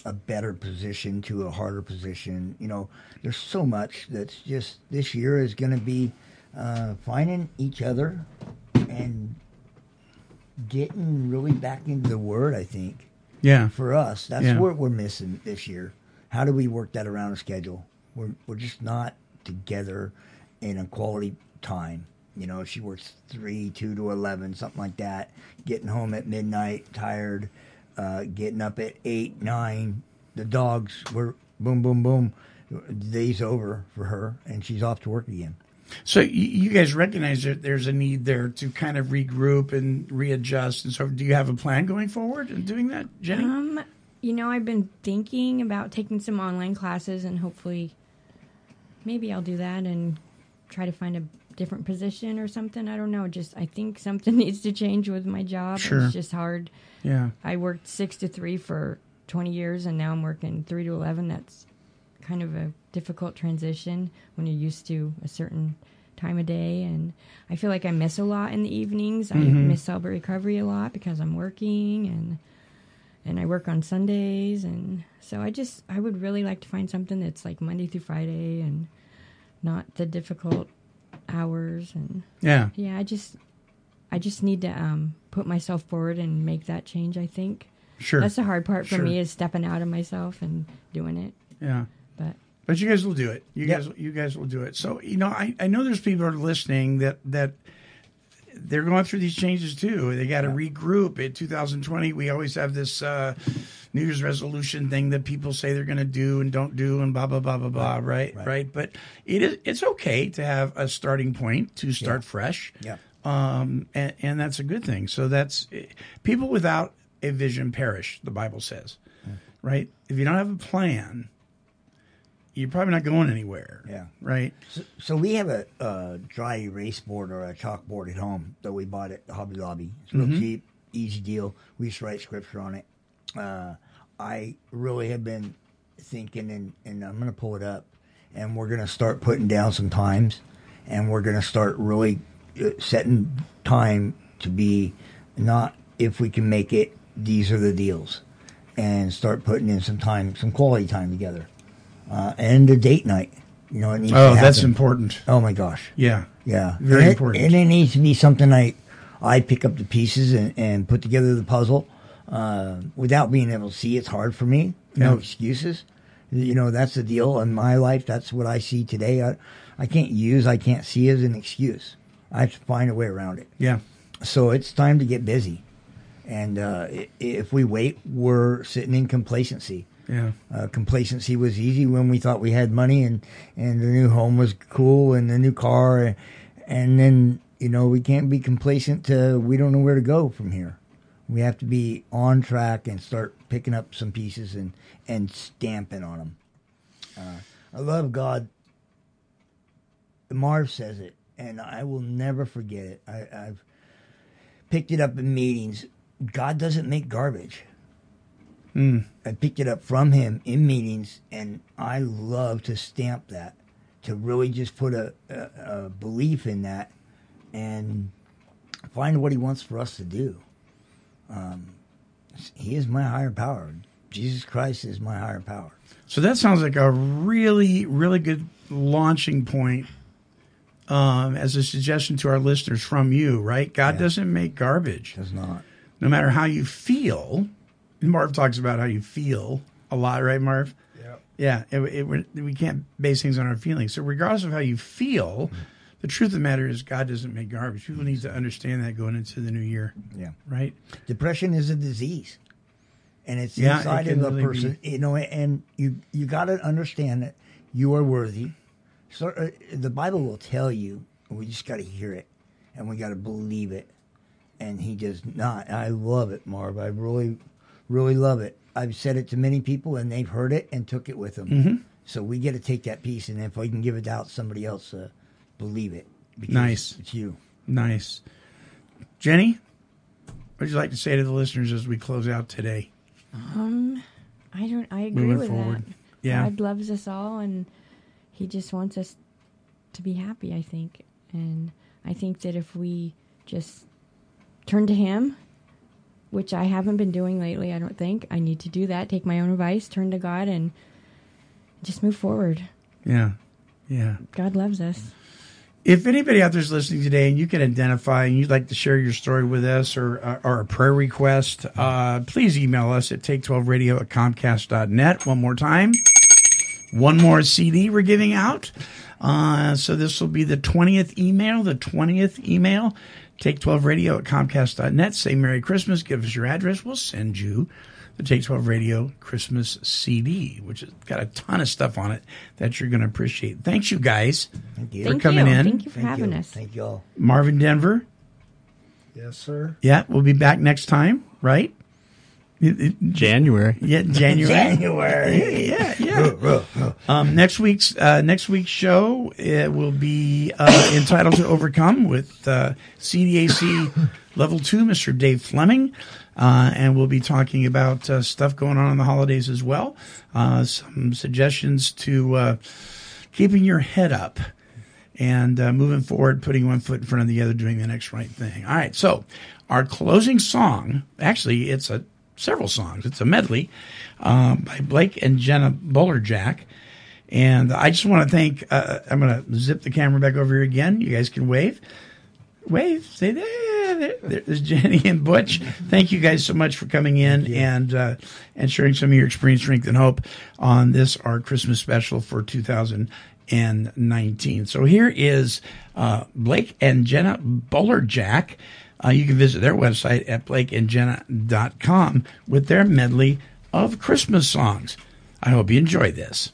[SPEAKER 15] a better position to a harder position? You know, there's so much that's just this year is going to be uh, finding each other and getting really back into the word. I think.
[SPEAKER 5] Yeah.
[SPEAKER 15] For us, that's
[SPEAKER 5] Yeah.
[SPEAKER 15] what we're missing this year. How do we work that around a schedule? We're we're just not together in a quality time. You know, she works three, two to eleven, something like that. Getting home at midnight, tired. Uh, getting up at eight, nine. The dogs were boom, boom, boom. The day's over for her, and she's off to work again.
[SPEAKER 5] So you guys recognize that there's a need there to kind of regroup and readjust, and so do you have a plan going forward in doing that, Jenny?
[SPEAKER 17] Um, you know, I've been thinking about taking some online classes, and hopefully, maybe I'll do that and try to find a different position or something. I don't know. Just I think something [LAUGHS] needs to change with my job.
[SPEAKER 5] Sure.
[SPEAKER 17] It's just hard.
[SPEAKER 5] Yeah.
[SPEAKER 17] I worked six to three for twenty years, and now I'm working three to eleven. That's kind of a difficult transition when you're used to a certain time of day and I feel like I miss a lot in the evenings. I
[SPEAKER 5] Mhm.
[SPEAKER 17] miss Celebrate Recovery a lot because I'm working and and I work on Sundays and so I just I would really like to find something that's like Monday through Friday and not the difficult hours and
[SPEAKER 5] Yeah.
[SPEAKER 17] Yeah, I just I just need to um put myself forward and make that change, I think.
[SPEAKER 5] Sure.
[SPEAKER 17] That's the hard part for
[SPEAKER 5] Sure.
[SPEAKER 17] me is stepping out of myself and doing it.
[SPEAKER 5] Yeah.
[SPEAKER 17] But
[SPEAKER 5] But you guys will do it. You
[SPEAKER 17] Yep.
[SPEAKER 5] guys, you guys will do it. So you know, I, I know there's people are listening that that they're going through these changes too. They got to regroup. In 2020, we always have this uh, New Year's resolution thing that people say they're going to do and don't do, and blah blah blah blah blah. Right, right. But it is it's okay to have a starting point to start fresh.
[SPEAKER 15] Yeah.
[SPEAKER 5] Um, and, and that's a good thing. So that's people without a vision perish. The Bible says, right? If you don't have a plan, you're probably not going anywhere.
[SPEAKER 15] Yeah.
[SPEAKER 5] Right.
[SPEAKER 15] So, so we have a, a dry erase board or a chalkboard at home that we bought at Hobby Lobby. It's real
[SPEAKER 5] Mhm.
[SPEAKER 15] cheap, easy deal. We just write scripture on it. Uh, I really have been thinking, and, and I'm going to pull it up, and we're going to start putting down some times, and we're going to start really uh, setting time to be not if we can make it, these are the deals, and start putting in some time, some quality time together, uh, and a date night. You know, it needs
[SPEAKER 5] Oh, that's important.
[SPEAKER 15] Oh my gosh.
[SPEAKER 5] Yeah.
[SPEAKER 15] Yeah.
[SPEAKER 5] Very
[SPEAKER 15] and it-
[SPEAKER 5] important.
[SPEAKER 15] and it needs to be something I I pick up the pieces and, and put together the puzzle. Uh, without being able to see, it's hard for me. No
[SPEAKER 5] Yeah.
[SPEAKER 15] excuses. You know, that's the deal in my life. That's what I see today. I, I can't use, I can't see as an excuse. I have to find a way around it.
[SPEAKER 5] Yeah.
[SPEAKER 15] So it's time to get busy. And uh, if we wait, we're sitting in complacency.
[SPEAKER 5] Yeah.
[SPEAKER 15] Uh, complacency was easy when we thought we had money and, and the new home was cool and the new car. And then, you know, we can't be complacent to we don't know where to go from here. We have to be on track and start picking up some pieces and, and stamping on them. Uh, I love God. Marv says it, and I will never forget it. I, I've picked it up in meetings. God doesn't make garbage.
[SPEAKER 5] Mm.
[SPEAKER 15] I picked it up from him in meetings, and I love to stamp that, to really just put a, a, a belief in that, and find what he wants for us to do. Um, he is my higher power. Jesus Christ is my higher power.
[SPEAKER 5] So that sounds like a really, really good launching point um, as a suggestion to our listeners from you, right? God doesn't make garbage.
[SPEAKER 15] Does not.
[SPEAKER 5] No matter how you feel. And Marv talks about how you feel a lot, right, Marv?
[SPEAKER 18] Yeah.
[SPEAKER 5] Yeah. It, it, we're- we can't base things on our feelings. So, regardless of how you feel, the truth of the matter is God doesn't make garbage. People need to understand that going into the new year.
[SPEAKER 15] Yeah.
[SPEAKER 5] Right?
[SPEAKER 15] Depression is a disease, and it's
[SPEAKER 5] Yeah,
[SPEAKER 15] inside
[SPEAKER 5] can
[SPEAKER 15] of a
[SPEAKER 5] really
[SPEAKER 15] person. You know, and you you got to understand that you are worthy. So uh, the Bible will tell you. We just got to hear it, and we got to believe it. And He does not. I love it, Marv. I really, really love it. I've said it to many people, and they've heard it and took it with them.
[SPEAKER 5] Mhm.
[SPEAKER 15] So we get to take that piece, and if I can give it out, somebody else uh, believe it.
[SPEAKER 5] Nice.
[SPEAKER 15] It's you.
[SPEAKER 5] Nice. Jenny, what would you like to say to the listeners as we close out today?
[SPEAKER 17] Um, I don't. I agree
[SPEAKER 5] Moving
[SPEAKER 17] with
[SPEAKER 5] forward.
[SPEAKER 17] that.
[SPEAKER 5] Yeah.
[SPEAKER 17] God loves us all, and He just wants us to be happy. I think, and I think that if we just turn to Him, which I haven't been doing lately, I don't think I need to do that. Take my own advice, turn to God, and just move forward.
[SPEAKER 5] Yeah. Yeah.
[SPEAKER 17] God loves us.
[SPEAKER 5] If anybody out there is listening today and you can identify and you'd like to share your story with us or, uh, or a prayer request, uh, please email us at take12radio at comcast.net. One more time. One more CD we're giving out. Uh, so this will be the 20th email, the 20th email. Take12radio at comcast.net. Say Merry Christmas. Give us your address. We'll send you the Take 12 Radio Christmas CD, which has got a ton of stuff on it that you're going to appreciate. Thanks, you guys,
[SPEAKER 15] you.
[SPEAKER 5] for
[SPEAKER 17] Thank
[SPEAKER 5] coming
[SPEAKER 17] you.
[SPEAKER 5] in.
[SPEAKER 17] Thank you for having us.
[SPEAKER 15] Thank you all.
[SPEAKER 5] Marvin Denver.
[SPEAKER 18] Yes, sir.
[SPEAKER 5] Yeah, we'll be back next time, right? It- it-
[SPEAKER 10] January.
[SPEAKER 5] Yeah, [LAUGHS] January.
[SPEAKER 15] January.
[SPEAKER 5] Yeah, yeah. yeah. um, next week's uh, next week's show it will be uh, entitled "To Overcome" with uh, CDAC [LAUGHS] Level Two, Mr. Dave Fleming, uh, and we'll be talking about uh, stuff going on in the holidays as well. Uh, some suggestions to uh, keeping your head up and uh, moving forward, putting one foot in front of the other, doing the next right thing. All right, so our closing song, actually, it's a several songs. It's a medley um, by Blake and Jenna Bullerjack. And I just want to thank. Uh, I'm going to zip the camera back over here again. You guys can wave, wave, say there. [LAUGHS] there there's Jenny and Butch. Thank you guys so much for coming in and uh, and sharing some of your experience, strength, and hope on this our Christmas special for 2019. So here is uh, Blake and Jenna Bullerjack. Uh, you can visit their website at blakeandjenna.com with their medley of Christmas songs. I hope you enjoy this.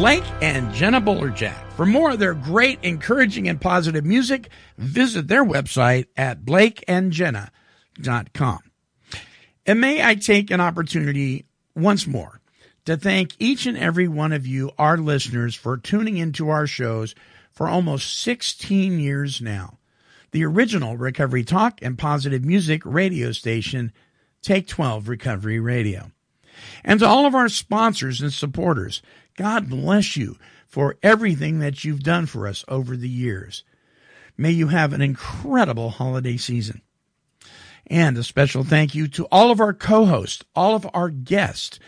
[SPEAKER 5] Blake and Jenna Bullerjack. For more of their great, encouraging, and positive music, visit their website at blakeandjenna.com. And may I take an opportunity once more to thank each and every one of you, our listeners, for tuning into our shows for almost 16 years now. The original Recovery Talk and Positive Music radio station, Take 12 Recovery Radio. And to all of our sponsors and supporters, God bless you for everything that you've done for us over the years. May you have an incredible holiday season. And a special thank you to all of our co hosts, all of our guests.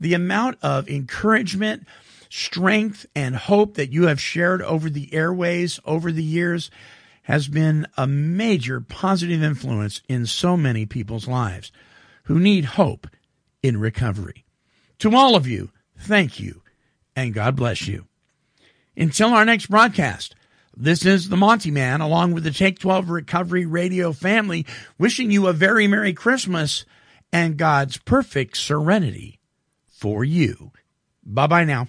[SPEAKER 5] The amount of encouragement, strength, and hope that you have shared over the airways over the years has been a major positive influence in so many people's lives who need hope in recovery. To all of you, thank you and God bless you. Until our next broadcast, this is the Monty Man, along with the Take 12 Recovery Radio family, wishing you a very Merry Christmas and God's perfect serenity for you. Bye bye now.